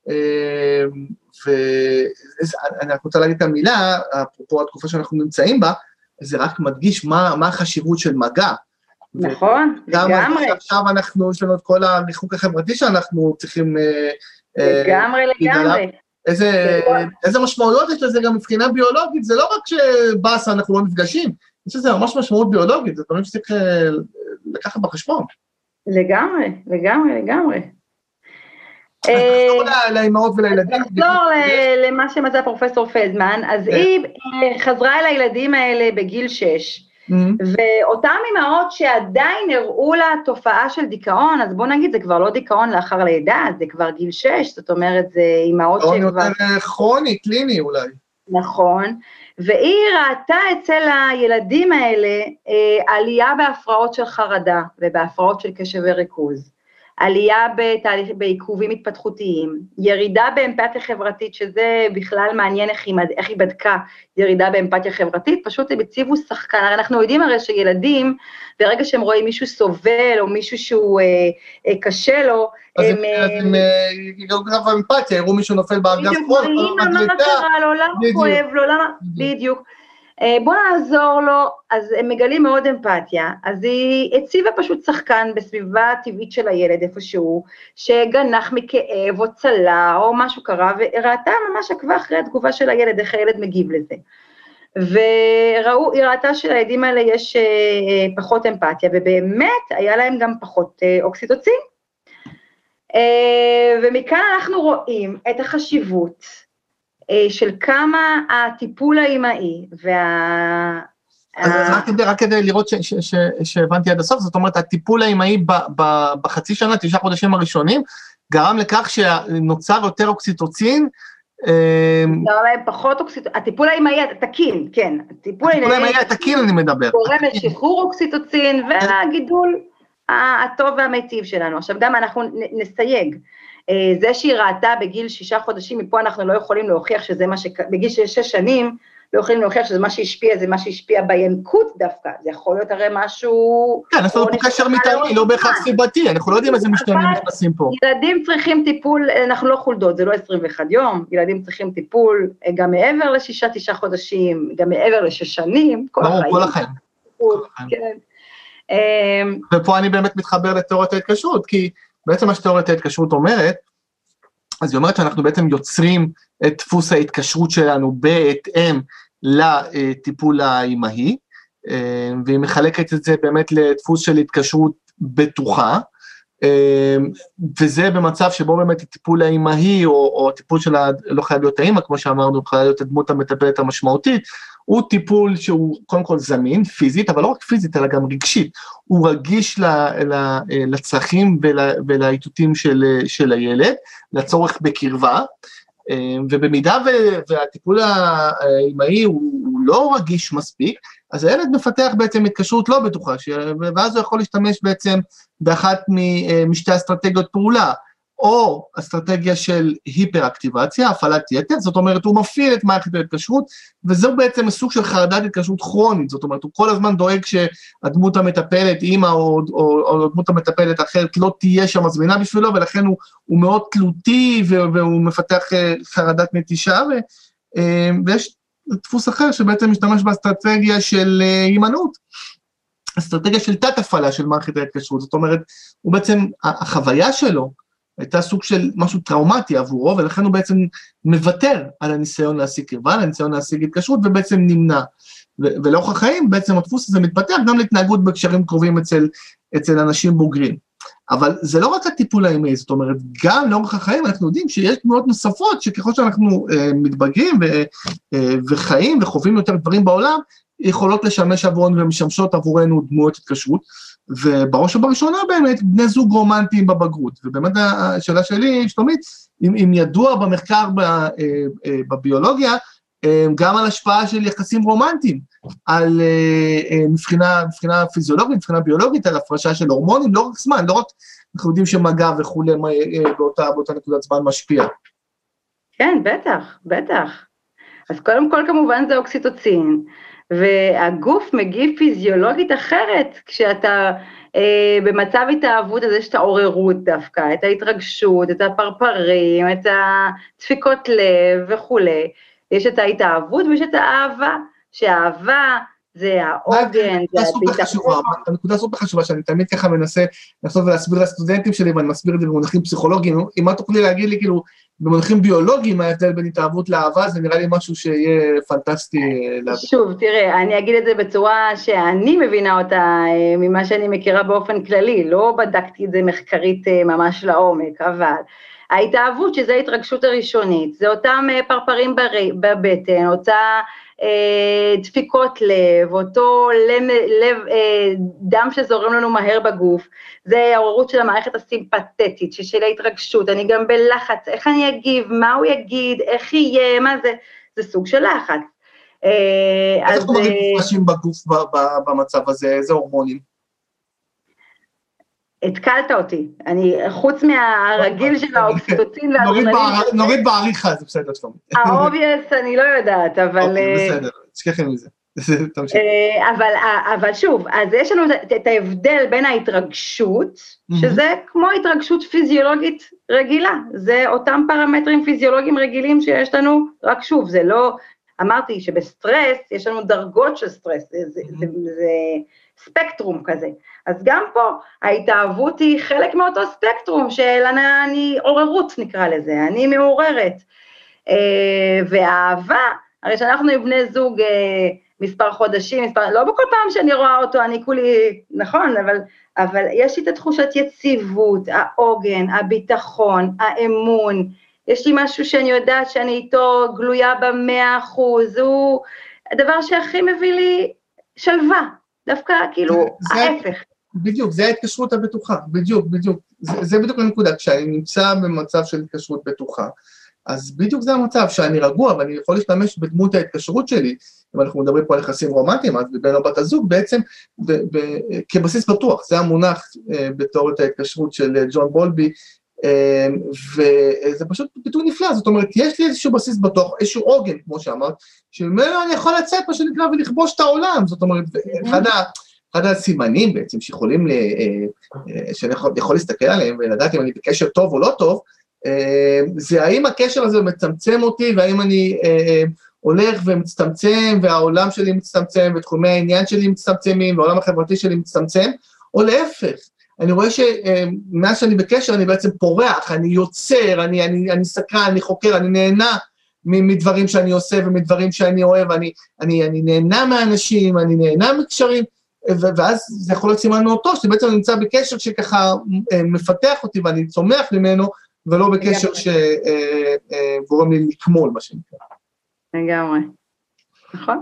אמ, ואני רק רוצה להגיד את המילה, אפרופו התקופה שאנחנו נמצאים בה, זה רק מדגיש מה, מה החשיבות של מגע. נכון, לגמרי. גם עכשיו אנחנו, יש לנו את כל הריחוק החברתי שאנחנו צריכים אה, לגמרי, לגמרי. איזה, איזה משמעויות יש לזה גם מבחינה ביולוגית, זה לא רק שבאסה אנחנו לא נפגשים, יש לזה ממש משמעות ביולוגית, זה דברים שצריך אה, לקחת בחשבון. לגמרי, לגמרי, לגמרי. אז נחזור אה, לאימהות ולילדים. נחזור למה שמצא פרופסור פלדמן, אז כן. היא אה, חזרה אל הילדים האלה בגיל 6, Mm-hmm. ואותן אימהות שעדיין הראו לה תופעה של דיכאון, אז בוא נגיד, זה כבר לא דיכאון לאחר לידה, זה כבר גיל 6, זאת אומרת, זה אימהות שכבר... דיכאון יותר כרוני, קליני אולי. נכון, והיא ראתה אצל הילדים האלה אה, עלייה בהפרעות של חרדה ובהפרעות של קשב וריכוז. עלייה בתהליך, בעיכובים התפתחותיים, ירידה באמפתיה חברתית, שזה בכלל מעניין איך היא, איך היא בדקה ירידה באמפתיה חברתית, פשוט הם הציבו שחקן, הרי אנחנו יודעים הרי שילדים, ברגע שהם רואים מישהו סובל או מישהו שהוא אה, אה, קשה לו, אז הם... אז הם יגעו ככה אמפתיה, יראו מישהו נופל בארגז חול, בדיוק, מה קרה לו, למה כואב לו, למה, בדיוק. אה, בוא נעזור לו, אז הם מגלים מאוד אמפתיה, אז היא הציבה פשוט שחקן בסביבה הטבעית של הילד איפשהו, שגנח מכאב או צלה או משהו קרה, וראתה ממש עקבה אחרי התגובה של הילד, איך הילד מגיב לזה. וראו, היא ראתה שלילדים האלה יש אה, פחות אמפתיה, ובאמת היה להם גם פחות אה, אוקסיטוצין. ומכאן אנחנו רואים את החשיבות אה, של כמה הטיפול האימהי אז אה, רק כדי, רק כדי לראות ש- ש- ש- שהבנתי עד הסוף, זאת אומרת, הטיפול ב- בחצי שנה, תשעה חודשים הראשונים, גרם לכך שנוצר יותר אוקסיטוצין, אה, נותר להם פחות אוקסיטוצין, הטיפול האמהי התקין, כן, הטיפול האמהי התקין אני מדבר. גורם לשחרור אוקסיטוצין והגידול הטוב והמיטיב שלנו. עכשיו גם אנחנו נסייג, אה, זה שהיא ראתה בגיל שישה חודשים, מפה אנחנו לא יכולים להוכיח שזה מה ש... בגיל שש שנים, לא יכולים להוכיח שזה מה שהשפיע, זה מה שהשפיע בינקות דווקא, זה יכול להיות הרי משהו... כן, יש לנו פה קשר מטעמי, לאורך לא בהכרח. סיבתי, אנחנו לא יודעים איזה משתנים נכנסים פה. ילדים צריכים טיפול, אנחנו לא חולדות, זה לא 21 יום, ילדים צריכים טיפול אה, גם מעבר לשישה, תשעה חודשים, גם מעבר לשש שנים, כל ברור, החיים. טיפול, כל החיים. כן. ופה אני באמת מתחבר לתיאוריית ההתקשרות, כי בעצם מה שתיאוריית ההתקשרות אומרת, אז היא אומרת שאנחנו בעצם יוצרים את דפוס ההתקשרות שלנו בהתאם לטיפול האימהי, אה, והיא מחלקת את זה באמת לדפוס של התקשרות בטוחה, אה, וזה במצב שבו באמת הטיפול האימהי, או, או הטיפול של, ה, לא חייב להיות האימא, כמו שאמרנו, יכולה להיות הדמות המטפלת המשמעותית, הוא טיפול שהוא קודם כל זמין, פיזית, אבל לא רק פיזית, אלא גם רגשית. הוא רגיש ל, ל, לצרכים ול, ולאיתותים של, של הילד, לצורך בקרבה, אה, ובמידה ו- והטיפול האימהי הוא, הוא לא רגיש מספיק, אז הילד מפתח בעצם התקשרות לא בטוחה. ואז הוא יכול להשתמש בעצם באחת משתי אסטרטגיות פעולה, או אסטרטגיה של היפר-אקטיבציה, הפעלת יתר, זאת אומרת, הוא מפעיל את מערכת ההתקשרות, וזהו בעצם סוג של חרדת התקשרות כרונית, זאת אומרת, הוא כל הזמן דואג שהדמות המטפלת, אימא או, או, או דמות המטפלת האחרת, לא תהיה שם זמינה בשבילו, ולכן הוא, הוא מאוד תלותי, והוא מפתח אה, חרדת נטישה, ו, אה, ויש דפוס אחר שבעצם משתמש באסטרטגיה של אה, הימנעות. אסטרטגיה של תת-הפעלה של מערכת ההתקשרות, זאת אומרת, הוא בעצם, החוויה שלו הייתה סוג של משהו טראומטי עבורו, ולכן הוא בעצם מוותר על הניסיון להשיג קרבה, על הניסיון להשיג התקשרות, ובעצם נמנע. ולאורך החיים בעצם הדפוס הזה מתפתח גם להתנהגות בקשרים קרובים אצל, אצל אנשים בוגרים. אבל זה לא רק הטיפול האימי, זאת אומרת, גם לאורך החיים אנחנו יודעים שיש תנועות נוספות, שככל שאנחנו אה, מתבגרים ו, אה, וחיים וחווים יותר דברים בעולם, יכולות לשמש עבורנו ומשמשות עבורנו דמויות התקשרות, ובראש ובראשונה באמת בני זוג רומנטיים בבגרות. ובאמת השאלה שלי, שלומית, אם, אם ידוע במחקר ב, אה, אה, בביולוגיה, אה, גם על השפעה של יחסים רומנטיים, על אה, אה, מבחינה, מבחינה פיזיולוגית, מבחינה ביולוגית, על הפרשה של הורמונים, לא רק זמן, לא רק אנחנו יודעים שמגע וכולי אה, באותה, באותה נקודת זמן משפיע. כן, בטח, בטח. אז קודם כל כמובן זה אוקסיטוצין, והגוף מגיב פיזיולוגית אחרת כשאתה אה, במצב התאהבות, אז יש את העוררות דווקא, את ההתרגשות, את הפרפרים, את הדפיקות לב וכולי. יש את ההתאהבות ויש את האהבה, שהאהבה זה העוגן, זה הביטחון. הנקודה סופר חשובה שאני תמיד ככה מנסה לנסות ולהסביר לסטודנטים שלי, ואני מסביר את זה במונחים פסיכולוגיים, אם את תוכלי להגיד לי כאילו במונחים ביולוגיים ההבדל בין התאהבות לאהבה, זה נראה לי משהו שיהיה פנטסטי להבין. שוב, תראה, אני אגיד את זה בצורה שאני מבינה אותה ממה שאני מכירה באופן כללי, לא בדקתי את זה מחקרית ממש לעומק, אבל ההתאהבות, שזה ההתרגשות הראשונית, זה אותם פרפרים בבטן, אותה אה, דפיקות לב, אותו לב, לב, אה, דם שזורם לנו מהר בגוף, זה העוררות של המערכת הסימפתטית, של ההתרגשות, אני גם בלחץ, איך אני אגיב, מה הוא יגיד, איך יהיה, מה זה, זה סוג של לחץ. אה, איזה חומרים מופרשים בגוף במצב הזה, איזה הורמונים? התקלת אותי, אני, חוץ מהרגיל של האוקסיטוצין והאדרנלין. נוריד בעריכה, זה בסדר שלומי. ה obvious אני לא יודעת, אבל... אוקיי, בסדר, תשכחי מזה. אבל, אבל שוב, אז יש לנו את ההבדל בין ההתרגשות, שזה כמו התרגשות פיזיולוגית רגילה, זה אותם פרמטרים פיזיולוגיים רגילים שיש לנו, רק שוב, זה לא, אמרתי שבסטרס יש לנו דרגות של סטרס, זה, זה, זה, זה ספקטרום כזה. אז גם פה ההתאהבות היא חלק מאותו ספקטרום של אני עוררות נקרא לזה, אני מעוררת. והאהבה, הרי שאנחנו עם בני זוג מספר חודשים, מספר, לא בכל פעם שאני רואה אותו אני כולי, נכון, אבל, אבל יש לי את התחושת יציבות, העוגן, הביטחון, האמון, יש לי משהו שאני יודעת שאני איתו גלויה במאה אחוז, הוא הדבר שהכי מביא לי שלווה, דווקא כאילו זה- ההפך. בדיוק, זה ההתקשרות הבטוחה, בדיוק, בדיוק. זה, זה בדיוק הנקודה, כשאני נמצא במצב של התקשרות בטוחה, אז בדיוק זה המצב, שאני רגוע ואני יכול להשתמש בדמות ההתקשרות שלי, אם אנחנו מדברים פה על יחסים רומנטיים, אז בן או בת הזוג, בעצם ב, ב, כבסיס בטוח, זה המונח אה, בתיאוריית ההתקשרות של אה, ג'ון בולבי, אה, וזה פשוט ביטוי נפלא, זאת אומרת, יש לי איזשהו בסיס בטוח, איזשהו עוגן, כמו שאמרת, שממנו אני יכול לצאת, מה שנקרא, ולכבוש את העולם, זאת אומרת, אחד ה... אחד הסימנים בעצם שיכולים, ל, אה, אה, שאני יכול, יכול להסתכל עליהם ולדעת אם אני בקשר טוב או לא טוב, אה, זה האם הקשר הזה מצמצם אותי והאם אני הולך ומצטמצם והעולם שלי מצטמצם ותחומי העניין שלי מצטמצמים והעולם החברתי שלי מצטמצם, או להפך. אני רואה שמאז שאני בקשר אני בעצם פורח, אני יוצר, אני, אני, אני סקרן, אני חוקר, אני נהנה מדברים שאני עושה ומדברים שאני אוהב, אני, אני, אני נהנה מאנשים, אני נהנה מקשרים, ואז זה יכול להיות סימן מאוד טוב, שבעצם אני נמצא בקשר שככה אה, מפתח אותי ואני צומח ממנו, ולא בקשר שגורם לי לקמול, מה שנקרא. לגמרי. נכון?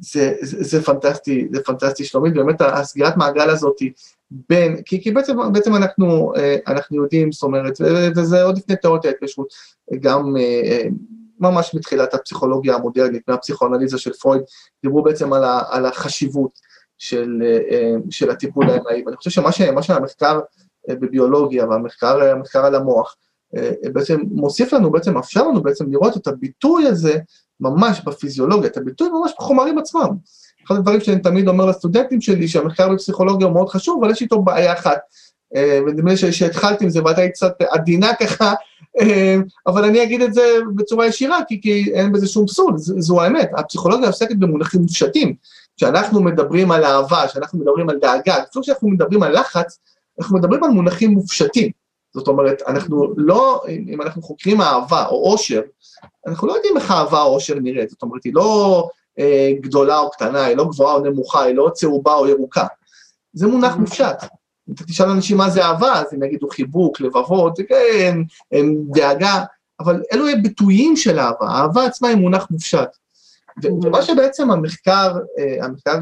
זה, זה, זה פנטסטי, זה פנטסטי שלומית, באמת הסגירת מעגל הזאת בין, כי, כי בעצם, בעצם אנחנו, אה, אנחנו יודעים, זאת אומרת, וזה עוד לפני תיאוריות ההתקשרות, גם אה, אה, ממש מתחילת הפסיכולוגיה המודרנית, מהפסיכואנליזה של פרויד, דיברו בעצם על, ה, על החשיבות של, אה, של הטיפול האמאי, ואני חושב שמה ש- שהמחקר אה, בביולוגיה והמחקר המחקר על המוח, אה, בעצם מוסיף לנו, בעצם מאפשר לנו בעצם לראות את הביטוי הזה ממש בפיזיולוגיה, את הביטוי ממש בחומרים עצמם. אחד הדברים שאני תמיד אומר לסטודנטים שלי, שהמחקר בפסיכולוגיה הוא מאוד חשוב, אבל יש איתו בעיה אחת. אה, ונדמה לי שהתחלתי עם זה, ואתה היית קצת עדינה ככה, אה, אבל אני אגיד את זה בצורה ישירה, כי, כי אין בזה שום פסול, זו האמת. הפסיכולוגיה עוסקת במונחים מופשטים. כשאנחנו מדברים על אהבה, כשאנחנו מדברים על דאגה, אפילו כשאנחנו מדברים על לחץ, אנחנו מדברים על מונחים מופשטים. זאת אומרת, אנחנו לא, אם אנחנו חוקרים אהבה או אושר, אנחנו לא יודעים איך אהבה או אושר נראית, זאת אומרת, היא לא אה, גדולה או קטנה, היא לא גבוהה או נמוכה, היא לא צהובה או ירוקה. זה מונח מופשט. אם אתה תשאל אנשים מה זה אהבה, אז הם יגידו חיבוק, לבבות, כן, דאגה, אבל אלו הם ביטויים של אהבה, האהבה עצמה היא מונח מופשט. ומה שבעצם המחקר, אה, המחקר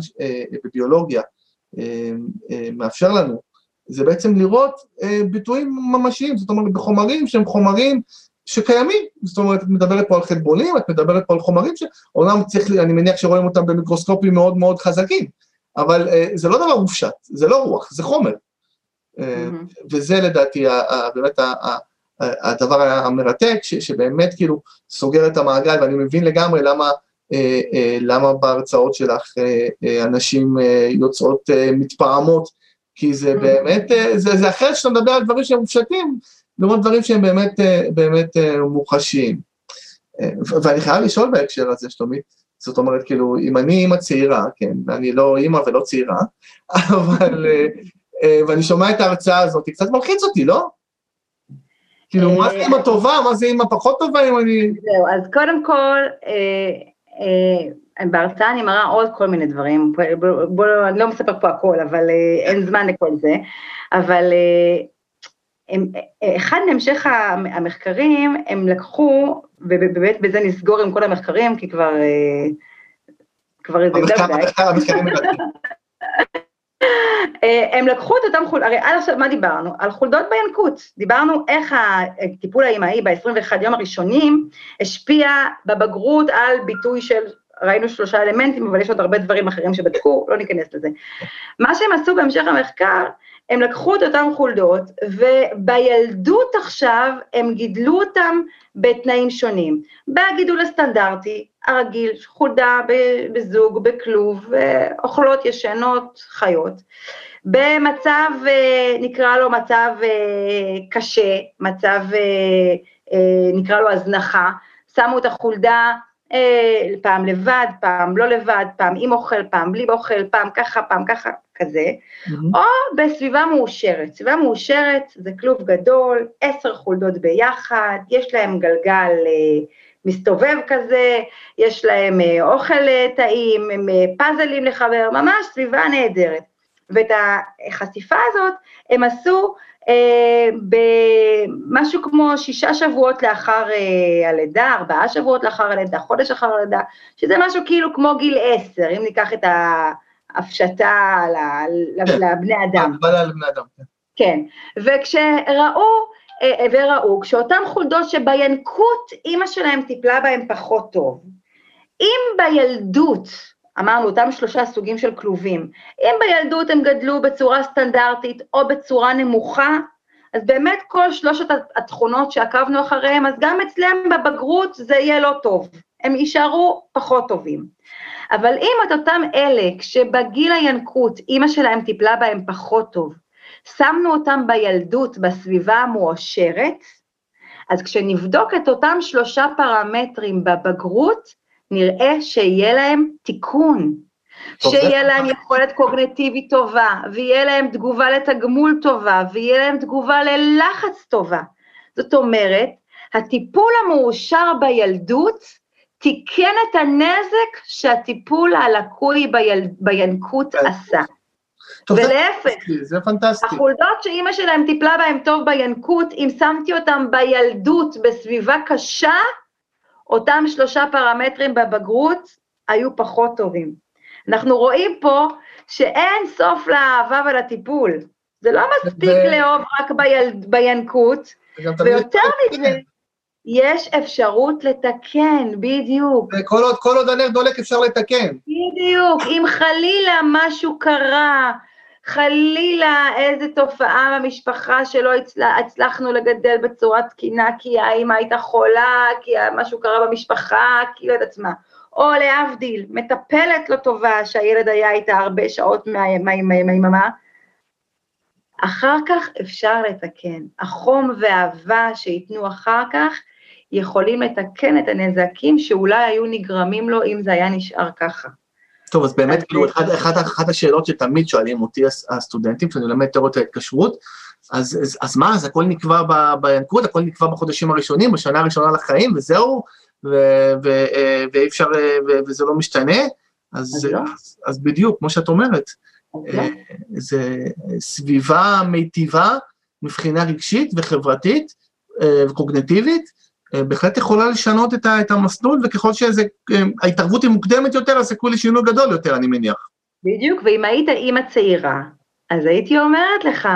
בביולוגיה אה, אה, מאפשר לנו, זה בעצם לראות ביטויים ממשיים, זאת אומרת, בחומרים שהם חומרים שקיימים, זאת אומרת, את מדברת פה על חלבונים, את מדברת פה על חומרים שאומנם צריך, אני מניח שרואים אותם במיקרוסקופים מאוד מאוד חזקים, אבל זה לא דבר מופשט, זה לא רוח, זה חומר. וזה לדעתי באמת הדבר המרתק, שבאמת כאילו סוגר את המעגל, ואני מבין לגמרי למה, למה בהרצאות שלך אה, אה, אנשים אה, יוצאות אה, מתפעמות, כי זה Mm. באמת, אה, זה, זה אחרת שאתה מדבר על דברים שהם מופשטים, לעומת דברים שהם באמת, אה, באמת אה, מוחשיים. אה, ואני חייב לשאול בהקשר הזה, שלומית, זאת אומרת, כאילו, אם אני אימא צעירה, כן, ואני לא אימא ולא צעירה, אבל, אה, אה, ואני שומע את ההרצאה הזאת, היא קצת מלחיץ אותי, לא? כאילו, מה זה אימא טובה, מה זה אימא פחות טובה, אם אני... זהו, אז קודם כל, אה, אה, בהרצאה אני מראה עוד כל מיני דברים, בוא, בוא, אני לא מספר פה הכל, אבל אה, אין זמן לכל זה, אבל אה, הם, אה, אחד מהמשך המ- המחקרים, הם לקחו, ובאמת בזה נסגור עם כל המחקרים, כי כבר, אה, כבר זה יותר הם לקחו את אותם חולדות, הרי עד עכשיו מה דיברנו? על חולדות בינקות. דיברנו איך הטיפול האימהי ב-21 יום הראשונים השפיע בבגרות על ביטוי של, ראינו שלושה אלמנטים, אבל יש עוד הרבה דברים אחרים שבדקו, לא ניכנס לזה. מה שהם עשו בהמשך המחקר, הם לקחו את אותם חולדות, ובילדות עכשיו הם גידלו אותם בתנאים שונים. בגידול הסטנדרטי, הרגיל, חולדה בזוג, בכלוב, אוכלות, ישנות, חיות. במצב, אה, נקרא לו מצב אה, קשה, מצב, אה, נקרא לו הזנחה, שמו את החולדה פעם לבד, פעם לא לבד, פעם עם אוכל, פעם בלי אוכל, פעם ככה, פעם ככה, כזה. או בסביבה מאושרת. סביבה מאושרת זה כלוב גדול, עשר חולדות ביחד, יש להם גלגל אה, מסתובב כזה, יש להם אה, אוכל אה, טעים, הם, אה, פאזלים לחבר, ממש סביבה נהדרת. ואת החשיפה הזאת הם עשו אה, במשהו כמו שישה שבועות לאחר אה, הלידה, ארבעה שבועות לאחר הלידה, חודש אחר הלידה, שזה משהו כאילו כמו גיל עשר, אם ניקח את, ה, הפשטה ל- כן. לבני אדם. הגבלה לבני אדם. כן. כן, וכשראו, אה, וראו, כשאותן חולדות שבינקות אימא שלהם טיפלה בהם פחות טוב, אם בילדות, אמרנו אותם שלושה סוגים של כלובים, אם בילדות הם גדלו בצורה סטנדרטית או בצורה נמוכה, אז באמת כל שלושת התכונות שעקבנו אחריהם, אז גם אצלם בבגרות זה יהיה לא טוב, הם יישארו פחות טובים. אבל אם את אותם אלה, כשבגיל הינקות אימא שלהם טיפלה בהם פחות טוב, שמנו אותם בילדות בסביבה המואשרת, אז כשנבדוק את אותם שלושה פרמטרים בבגרות, נראה שיהיה להם תיקון, שיהיה להם יכולת קוגנטיבית טובה, ויהיה להם תגובה לתגמול טובה, ויהיה להם תגובה ללחץ טובה. זאת אומרת, הטיפול המאושר בילדות תיקן את הנזק שהטיפול הלקוי ביל... בינקות. עשה. ולהפך, זה פנטסטי. החולדות שאימא שלהם טיפלה בהם טוב בינקות, אם שמתי אותם בילדות בסביבה קשה, אותם שלושה פרמטרים בבגרות היו פחות טובים. אנחנו רואים פה שאין סוף לאהבה ולטיפול. זה לא מספיק ו- לאהוב רק ביל... בינקות, ויותר מזה, יש אפשרות לתקן, בדיוק. כל עוד, כל עוד הנר דולק אפשר לתקן. בדיוק, אם חלילה משהו קרה, חלילה איזו תופעה במשפחה שלא הצלח, הצלחנו לגדל בצורה תקינה, כי האמא הייתה חולה, כי משהו קרה במשפחה, כי לא יודעת מה. או להבדיל, מטפלת לא טובה שהילד היה איתה הרבה שעות מה- מה- מה- מהיממה, אחר כך אפשר לתקן. החום והאהבה שייתנו אחר כך יכולים לתקן את הנזקים שאולי היו נגרמים לו אם זה היה נשאר ככה. טוב, אז באמת, כאילו, אחת, אחת, אחת השאלות שתמיד שואלים אותי הס- הסטודנטים, כשאני מלמד תיאוריות ההתקשרות, אז, אז, אז מה, אז הכל נקבע ב- בינקות, הכל נקבע בחודשים הראשונים, בשנה הראשונה לחיים, וזהו, ו- ו- אה, ואי אפשר, אה, ו- וזה לא משתנה? אז, אז לא. אז, אז בדיוק, כמו שאת אומרת, אז לא. אה, זה סביבה מיטיבה מבחינה רגשית וחברתית אה, וקוגנטיבית, אה, בהחלט יכולה לשנות את, ה, את המסלול, וככל שההתערבות היא מוקדמת יותר, הסיכוי לשינוי גדול יותר, אני מניח. בדיוק, ואם היית אימא צעירה, אז הייתי אומרת לך,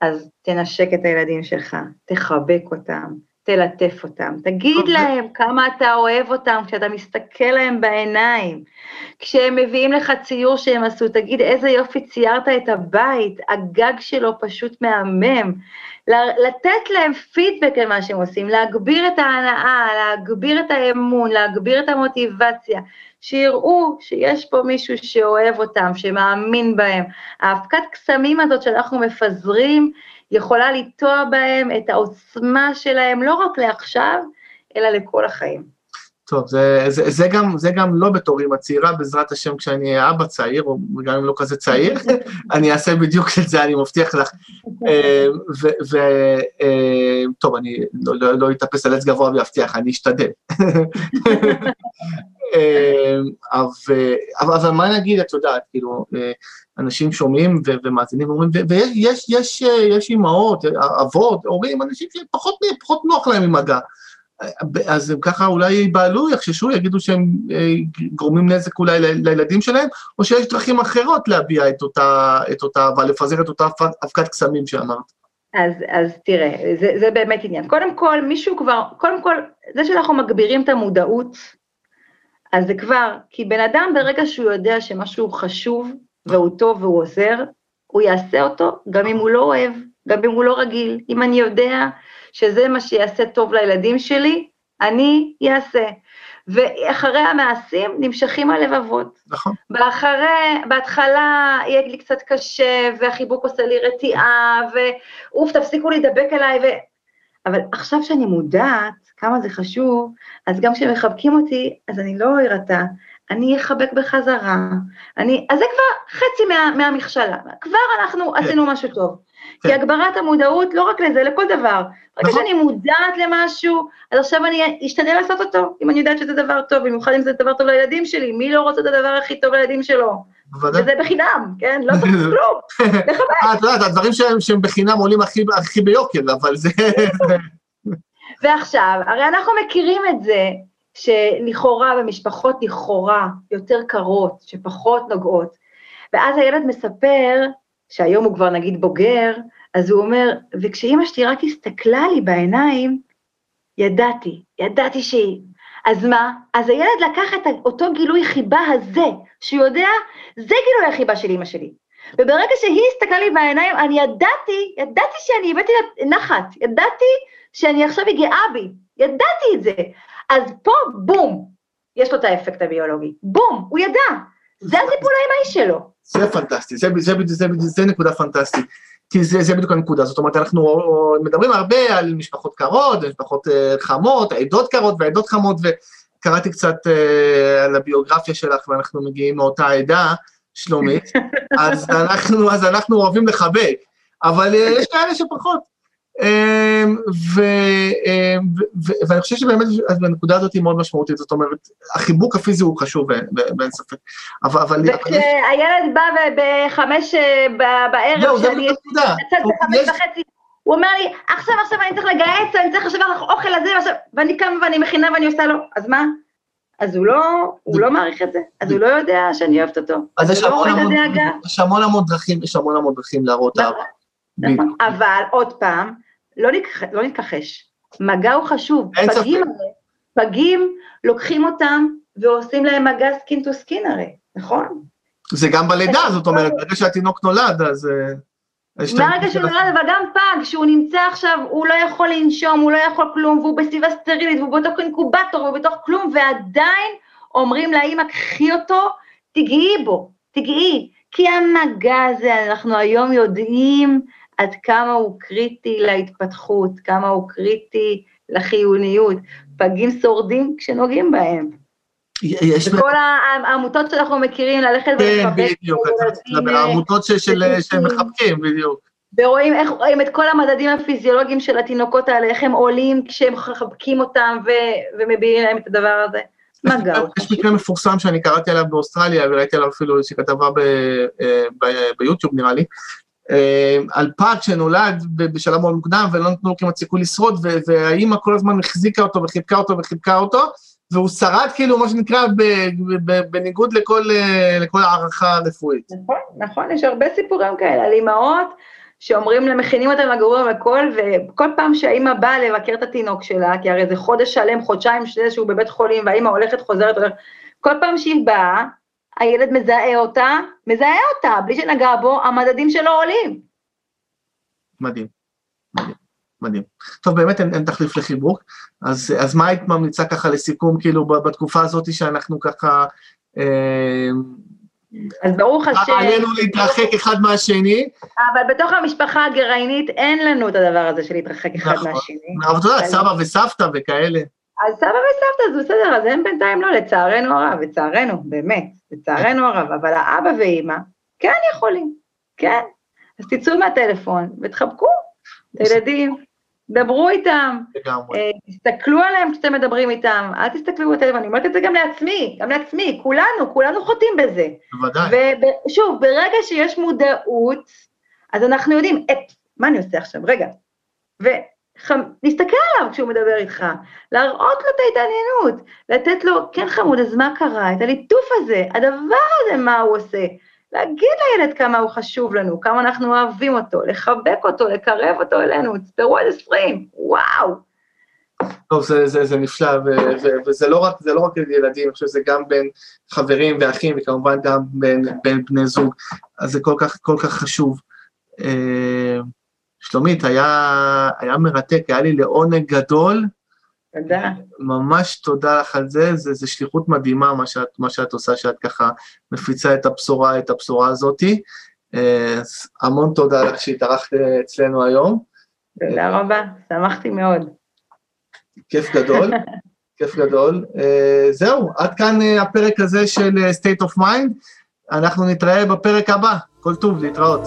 אז תנשק את הילדים שלך, תחבק אותם, תלטף אותם, תגיד טוב, זה- להם כמה אתה אוהב אותם כשאתה מסתכל להם בעיניים. כשהם מביאים לך ציור שהם עשו, תגיד איזה יופי ציירת את הבית, הגג שלו פשוט מהמם. לתת להם פידבק למה שהם עושים, להגביר את ההנאה, להגביר את האמון, להגביר את המוטיבציה, שיראו שיש פה מישהו שאוהב אותם, שמאמין בהם. האבקת קסמים הזאת שאנחנו מפזרים, יכולה לטוע בהם את העוצמה שלהם, לא רק לעכשיו, אלא לכל החיים. טוב, זה, זה, זה, גם, זה גם לא בתור אמא צעירה, בעזרת השם, כשאני אהיה אבא צעיר, או גם אם לא כזה צעיר, אני אעשה בדיוק את זה, אני מבטיח לך. אה, ו, ו, אה, אני לא, לא, לא אתאפס על עץ גבוה ויבטיח, אני אשתדל. אה, אבל, אבל, מה נגיד, את יודעת, כאילו, אנשים שומעים ו- ומאזינים ואומרים, ויש יש, יש, אה, יש אימהות, אבות, הורים, אנשים שפחות פחות נוח להם עם מגע. אז הם ככה אולי ייבהלו, יחששו, יגידו שהם אה, גורמים נזק אולי לילדים שלהם, או שיש דרכים אחרות להביע את אותה, את אותה, אבל לפזר את אותה אבק- אבקת קסמים שאמרת. אז, אז תראה, זה, זה באמת עניין. קודם כל, מישהו כבר, קודם כל, זה שאנחנו מגבירים את המודעות, אז זה כבר, כי בן אדם ברגע שהוא יודע שמשהו חשוב והוא טוב והוא עוזר, הוא יעשה אותו גם אם הוא לא אוהב, גם אם הוא לא רגיל. אם אני יודע שזה מה שיעשה טוב לילדים שלי, אני אעשה. ואחרי המעשים נמשכים הלבבות. נכון. באחרי, בהתחלה יהיה לי קצת קשה, והחיבוק עושה לי רתיעה, ואוף, תפסיקו להידבק אליי, ו... אבל עכשיו שאני מודעת כמה זה חשוב, אז גם כשמחבקים אותי, אז אני לא ארתע, אני אחבק בחזרה. אני, אז זה כבר חצי מה, מהמכשלה, כבר אנחנו כן. עשינו משהו טוב. כן. כי הגברת המודעות, לא רק לזה, לכל דבר. רק נכון. כשאני מודעת למשהו, אז עכשיו אני אשתדל לעשות אותו, אם אני יודעת שזה דבר טוב, במיוחד אם זה דבר טוב לילדים שלי, מי לא רוצה את הדבר הכי טוב לילדים שלו? וזה בחינם, כן? לא צריך כלום. לחבק. אה, את יודעת, הדברים שהם, שהם בחינם עולים הכי, הכי ביוקר, אבל זה... ועכשיו, הרי אנחנו מכירים את זה שלכאורה במשפחות לכאורה יותר קרות, שפחות נוגעות, ואז הילד מספר, שהיום הוא כבר נגיד בוגר, אז הוא אומר, וכשאימא שלי רק הסתכלה לי בעיניים, ידעתי, ידעתי שהיא. אז מה? אז הילד לקח את אותו גילוי חיבה הזה, שהוא יודע, זה גילוי החיבה של אימא שלי. וברגע שהיא הסתכלה לי בעיניים, אני ידעתי, ידעתי שאני הבאתי לה נחת, ידעתי שאני עכשיו היא גאה בי, ידעתי את זה. אז פה, בום, יש לו את האפקט הביולוגי. בום, הוא ידע. זה הטיפול האמאי שלו. זה פנטסטי, זה, זה, זה, זה, זה נקודה פנטסטית. כי זה, זה בדיוק הנקודה, זאת אומרת, אנחנו מדברים הרבה על משפחות קרות, משפחות uh, חמות, עדות קרות ועדות חמות, וקראתי קצת uh, על הביוגרפיה שלך, ואנחנו מגיעים מאותה עדה, שלומית, אז אנחנו, אז אנחנו אוהבים לחבק, אבל uh, יש כאלה שפחות. אמ, ואני חושב שבאמת הנקודה הזאת היא מאוד משמעותית, זאת אומרת, החיבוק הפיזי הוא חשוב באין ספק, אבל... וכשהילד בא בחמש אה, בערב, זהו, זה נקודה. הוא אומר לי, עכשיו, עכשיו אני צריך לגייס, אני צריך עכשיו אוכל לזה, ואני קמה ואני מכינה ואני עושה לו, אז מה? אז הוא לא, הוא לא מעריך את זה, אז הוא לא יודע שאני אוהבת אותו. אז יש המון המון דרכים, יש המון המון דרכים להראות אהבה. נכון, נכון. אבל עוד פעם, לא, נכח, לא נתכחש, מגע הוא חשוב. אין פגים, ספק. פגים, לוקחים אותם ועושים להם מגע skin to skin הרי, נכון? זה גם בלידה, זאת אומרת, ברגע שהתינוק נולד, אז... אה, מהרגע שהוא נולד, אבל גם פג, שהוא נמצא עכשיו, הוא לא יכול לנשום, הוא לא יכול כלום, והוא בסביבה סטרילית, והוא בתוך אינקובטור, והוא בתוך כלום, ועדיין אומרים לאמא, קחי אותו, תגעי בו, תגעי. כי המגע הזה, אנחנו היום יודעים עד כמה הוא קריטי להתפתחות, כמה הוא קריטי לחיוניות. פגים שורדים כשנוגעים בהם. יש... וכל העמותות שאנחנו מכירים, ללכת ולחבק. כן, בדיוק, העמותות שמחבקים, בדיוק. ורואים איך, רואים את כל המדדים הפיזיולוגיים של התינוקות האלה, איך הם עולים כשהם מחבקים אותם ומביעים להם את הדבר הזה. מגע. יש מקרה מפורסם שאני קראתי עליו באוסטרליה, וראיתי עליו אפילו איזושהי כתבה אה, ביוטיוב נראה לי, על פג שנולד בשלב מאוד מוקדם ולא נתנו לו כמעט סיכוי לשרוד, והאימא כל הזמן החזיקה אותו וחיבקה אותו וחיבקה אותו, והוא שרד כאילו, מה שנקרא, בניגוד לכל, אה, לכל הערכה רפואית. נכון, נכון, יש הרבה סיפורים כאלה על אימהות שאומרים מכינים אותם לגרוע והכל, וכל פעם שהאימא באה לבקר את התינוק שלה, כי הרי זה חודש שלם, חודשיים שהוא בבית חולים, והאימא הולכת, חוזרת, הולכת, כל פעם שהיא באה, הילד מזהה אותה, מזהה אותה, בלי שנגע בו, המדדים שלו עולים. מדהים, מדהים, מדהים. טוב, באמת אין, אין תחליף לחיבוק, אז, אז מה היית ממליצה ככה לסיכום, כאילו, בתקופה הזאת שאנחנו ככה... אה, אז ברוך השם... עלינו להתרחק אחד מהשני. אבל בתוך המשפחה הגרעינית אין לנו את הדבר הזה של להתרחק אחד נכון. מהשני. אבל אתה יודע, סבא וסבתא וכאלה. אז סבא וסבתא זה בסדר, אז הם בינתיים לא, לצערנו הרב, לצערנו, באמת, לצערנו הרב, אבל האבא ואימא כן יכולים, כן. אז תצאו מהטלפון ותחבקו את הילדים, דברו איתם, אה, תסתכלו עליהם כשאתם מדברים איתם, אל תסתכלו בטלפון, אני אומרת את זה גם לעצמי, גם לעצמי, כולנו, כולנו חוטאים בזה. בוודאי. ושוב, ברגע שיש מודעות, אז אנחנו יודעים, את, מה אני עושה עכשיו? רגע. להסתכל עליו כשהוא מדבר איתך, להראות לו את ההתעניינות, לתת לו, כן חמוד, אז מה קרה? את הליטוף הזה, הדבר הזה, מה הוא עושה. להגיד לילד כמה הוא חשוב לנו, כמה אנחנו אוהבים אותו, לחבק אותו, לקרב אותו אלינו, תספרו עד עשרים, וואו. טוב, זה, זה, זה נפלא, ו, ו, וזה לא רק, לא רק ילדים, אני חושב שזה גם בין חברים ואחים, וכמובן גם בין, בין בני זוג, אז זה כל כך, כל כך חשוב. אה, שלומית, היה, היה מרתק, היה לי לעונג גדול. תודה. ממש תודה לך על זה, זה, זה שליחות מדהימה מה שאת, מה שאת עושה, שאת ככה מפיצה את הבשורה, את הבשורה הזאתי. אז המון תודה לך שהתארחת אצלנו היום. תודה רבה, שמחתי מאוד. כיף גדול, כיף גדול. זהו, עד כאן הפרק הזה של State of Mind. אנחנו נתראה בפרק הבא. כל טוב, להתראות.